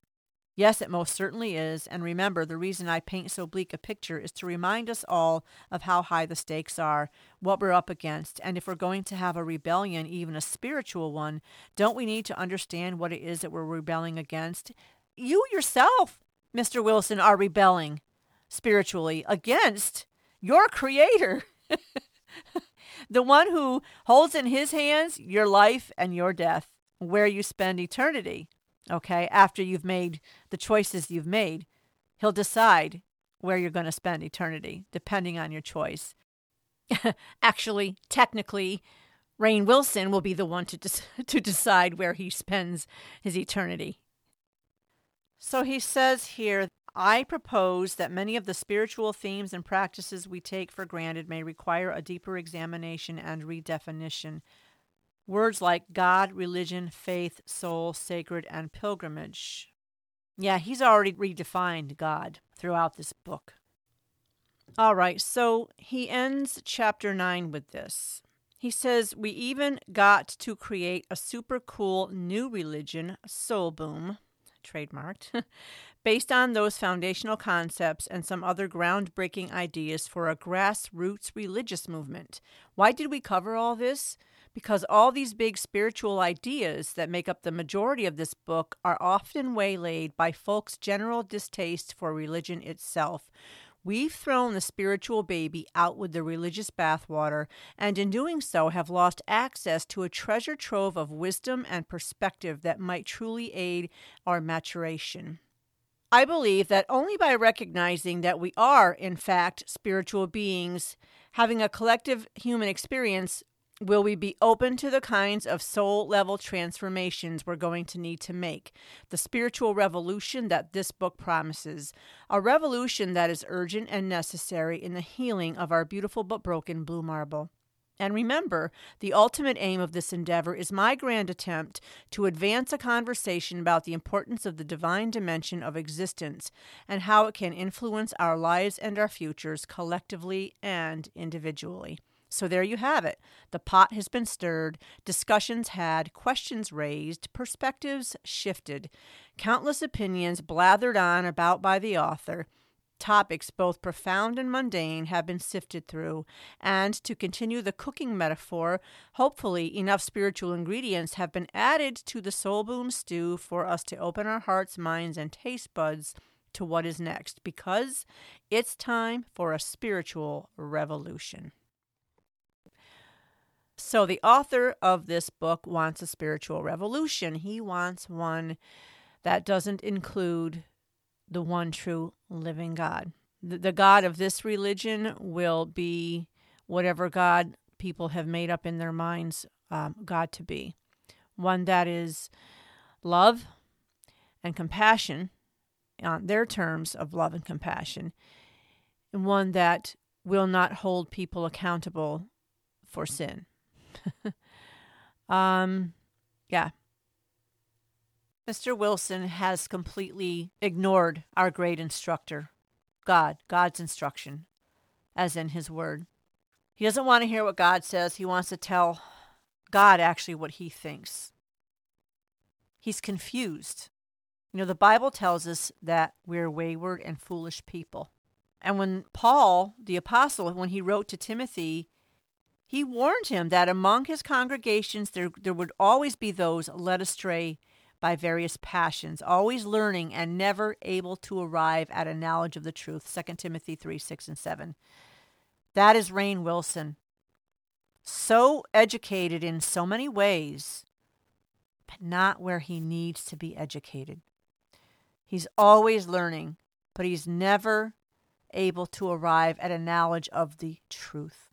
S1: Yes, it most certainly is. And remember, the reason I paint so bleak a picture is to remind us all of how high the stakes are, what we're up against. And if we're going to have a rebellion, even a spiritual one, don't we need to understand what it is that we're rebelling against? You yourself, Mr. Wilson, are rebelling spiritually against your creator. the one who holds in his hands your life and your death, where you spend eternity okay, after you've made the choices you've made, he'll decide where you're going to spend eternity, depending on your choice. Actually, technically, Rainn Wilson will be the one to, de- to decide where he spends his eternity. So he says here, I propose that many of the spiritual themes and practices we take for granted may require a deeper examination and redefinition. Words like God, religion, faith, soul, sacred, and pilgrimage. Yeah, he's already redefined God throughout this book. All right, so he ends chapter 9 with this. He says, We even got to create a super cool new religion, Soul Boom, trademarked, based on those foundational concepts and some other groundbreaking ideas for a grassroots religious movement. Why did we cover all this? Because all these big spiritual ideas that make up the majority of this book are often waylaid by folks' general distaste for religion itself. We've thrown the spiritual baby out with the religious bathwater, and in doing so have lost access to a treasure trove of wisdom and perspective that might truly aid our maturation. I believe that only by recognizing that we are, in fact, spiritual beings, having a collective human experience, will we be open to the kinds of soul level transformations we're going to need to make? The spiritual revolution that this book promises, a revolution that is urgent and necessary in the healing of our beautiful but broken blue marble. And remember, the ultimate aim of this endeavor is my grand attempt to advance a conversation about the importance of the divine dimension of existence and how it can influence our lives and our futures collectively and individually. So there you have it. The pot has been stirred, discussions had, questions raised, perspectives shifted, countless opinions blathered on about by the author. Topics both profound and mundane have been sifted through, and to continue the cooking metaphor, hopefully enough spiritual ingredients have been added to the soul boom stew for us to open our hearts, minds, and taste buds to what is next, because it's time for a spiritual revolution. So, the author of this book wants a spiritual revolution. He wants one that doesn't include the one true living God. The, the God of this religion will be whatever God people have made up in their minds um, God to be one that is love and compassion on their terms of love and compassion, and one that will not hold people accountable for sin. um, yeah. Mr. Wilson has completely ignored our great instructor, God, God's instruction, as in his word. He doesn't want to hear what God says. He wants to tell God actually what he thinks. He's confused. You know, the Bible tells us that we're wayward and foolish people. And when Paul, the apostle, when he wrote to Timothy, he warned him that among his congregations there, there would always be those led astray by various passions, always learning and never able to arrive at a knowledge of the truth. 2 Timothy 3 6 and 7. That is Rainn Wilson. So educated in so many ways, but not where he needs to be educated. He's always learning, but he's never able to arrive at a knowledge of the truth.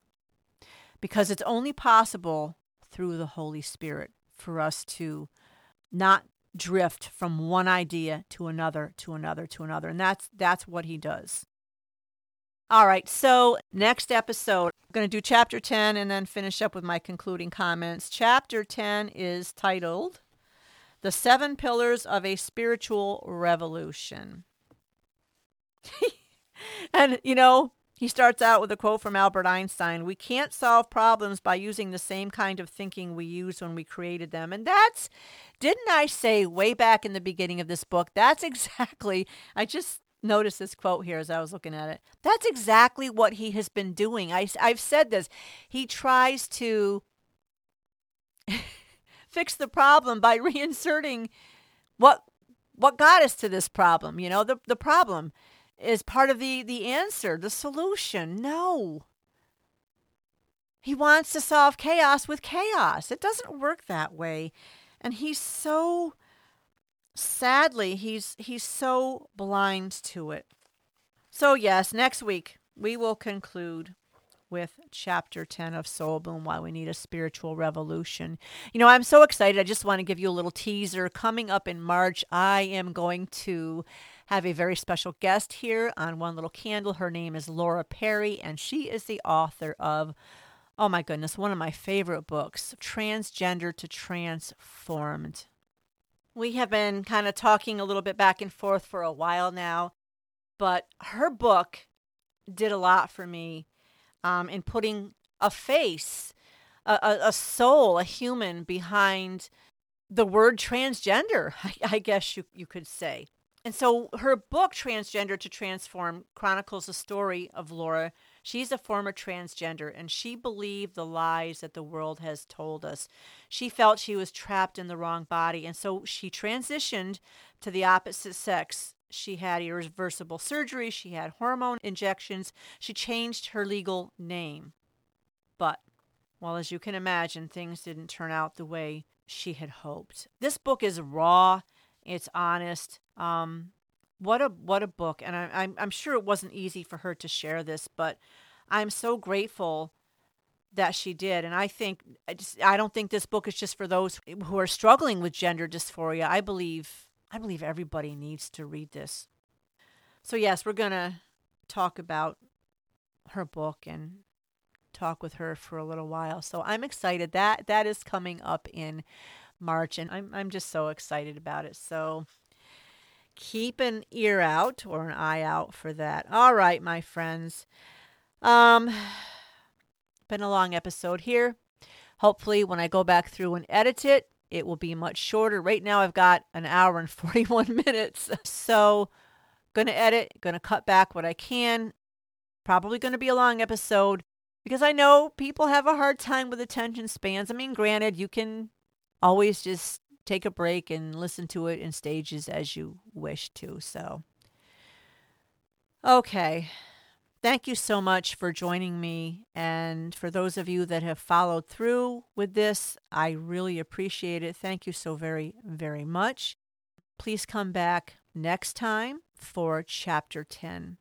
S1: Because it's only possible through the Holy Spirit for us to not drift from one idea to another to another to another. And that's that's what he does. All right so next episode i'm going to do chapter 10 and then finish up with my concluding comments. Chapter 10 is titled the seven pillars of a spiritual revolution. And, you know, he starts out with a quote from Albert Einstein We can't solve problems by using the same kind of thinking we used when we created them. And that's, didn't I say way back in the beginning of this book? That's exactly, I just noticed this quote here as I was looking at it. That's exactly what he has been doing. I, I've said this. He tries to fix the problem by reinserting what what got us to this problem, you know, the, the problem is part of the, the answer, the solution. No. He wants to solve chaos with chaos. It doesn't work that way. And he's so sadly, he's he's so blind to it. So yes, next week we will conclude with chapter 10 of Soul Boom Why We Need a Spiritual Revolution. You know, I'm so excited. I just want to give you a little teaser. Coming up in March, I am going to have a very special guest here on One Little Candle. Her name is Laura Perry, and she is the author of, oh my goodness, one of my favorite books, Transgender to Transformed. We have been kind of talking a little bit back and forth for a while now, but her book did a lot for me um, in putting a face, a, a, soul, a human behind the word transgender, I, I guess you, you could say. And so her book, Transgender to Transform, chronicles the story of Laura. She's a former transgender and she believed the lies that the world has told us. She felt she was trapped in the wrong body. And so she transitioned to the opposite sex. She had irreversible surgery, she had hormone injections, she changed her legal name. But, well, as you can imagine, things didn't turn out the way she had hoped. This book is raw it's honest. Um, what a what a book, and I, I'm I'm sure it wasn't easy for her to share this, but I'm so grateful that she did. And I think I just I don't think this book is just for those who are struggling with gender dysphoria. I believe I believe everybody needs to read this. So yes, we're gonna talk about her book and talk with her for a little while. So I'm excited that that is coming up in March, and I'm I'm just so excited about it. So keep an ear out or an eye out for that. All right, my friends. Um, been a long episode here. Hopefully, when I go back through and edit it, it will be much shorter. Right now, I've got an hour and 41 minutes. So, going to edit, going to cut back what I can. Probably going to be a long episode because I know people have a hard time with attention spans. I mean, granted, you can always just take a break and listen to it in stages as you wish to. So, okay. Thank you so much for joining me. And for those of you that have followed through with this, I really appreciate it. Thank you so very, very much. Please come back next time for chapter 10,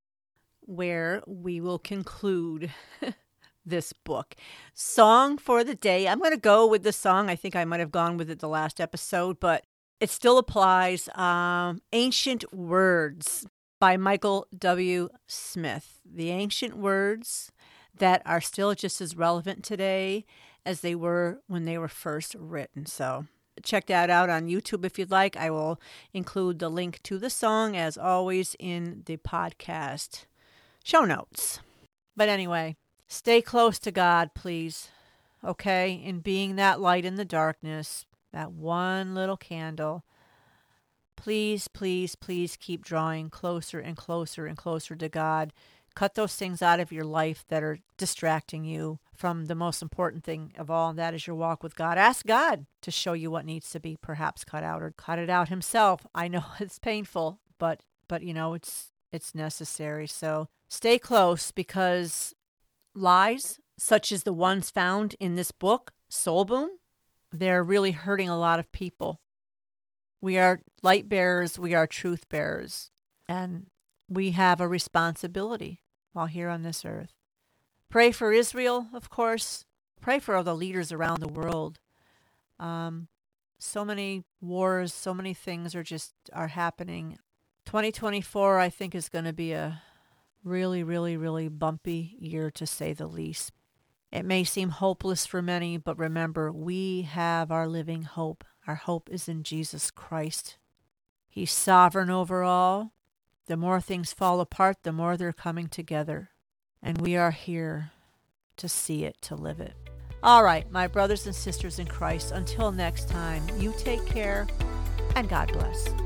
S1: where we will conclude this book. Song for the day. I'm going to go with the song. I think I might have gone with it the last episode, but it still applies. Um, Ancient Words by Michael W. Smith. The ancient words that are still just as relevant today as they were when they were first written. So check that out on YouTube if you'd like. I will include the link to the song, as always, in the podcast show notes. But anyway, stay close to God, please. Okay? In being that light in the darkness, that one little candle. Please, please, please keep drawing closer and closer and closer to God. Cut those things out of your life that are distracting you from the most important thing of all, and that is your walk with God. Ask God to show you what needs to be perhaps cut out or cut it out himself. I know it's painful, but but you know, it's it's necessary. So stay close because lies such as the ones found in this book, Soul Boom, they're really hurting a lot of people. We are light bearers, we are truth bearers, and we have a responsibility while here on this earth. Pray for Israel, of course. Pray for all the leaders around the world. Um, so many wars, so many things are just are happening. 2024, I think, is going to be a really, really, really bumpy year to say the least. It may seem hopeless for many, but remember, we have our living hope. Our hope is in Jesus Christ. He's sovereign over all. The more things fall apart, the more they're coming together. And we are here to see it, to live it. All right, my brothers and sisters in Christ, until next time, you take care and God bless.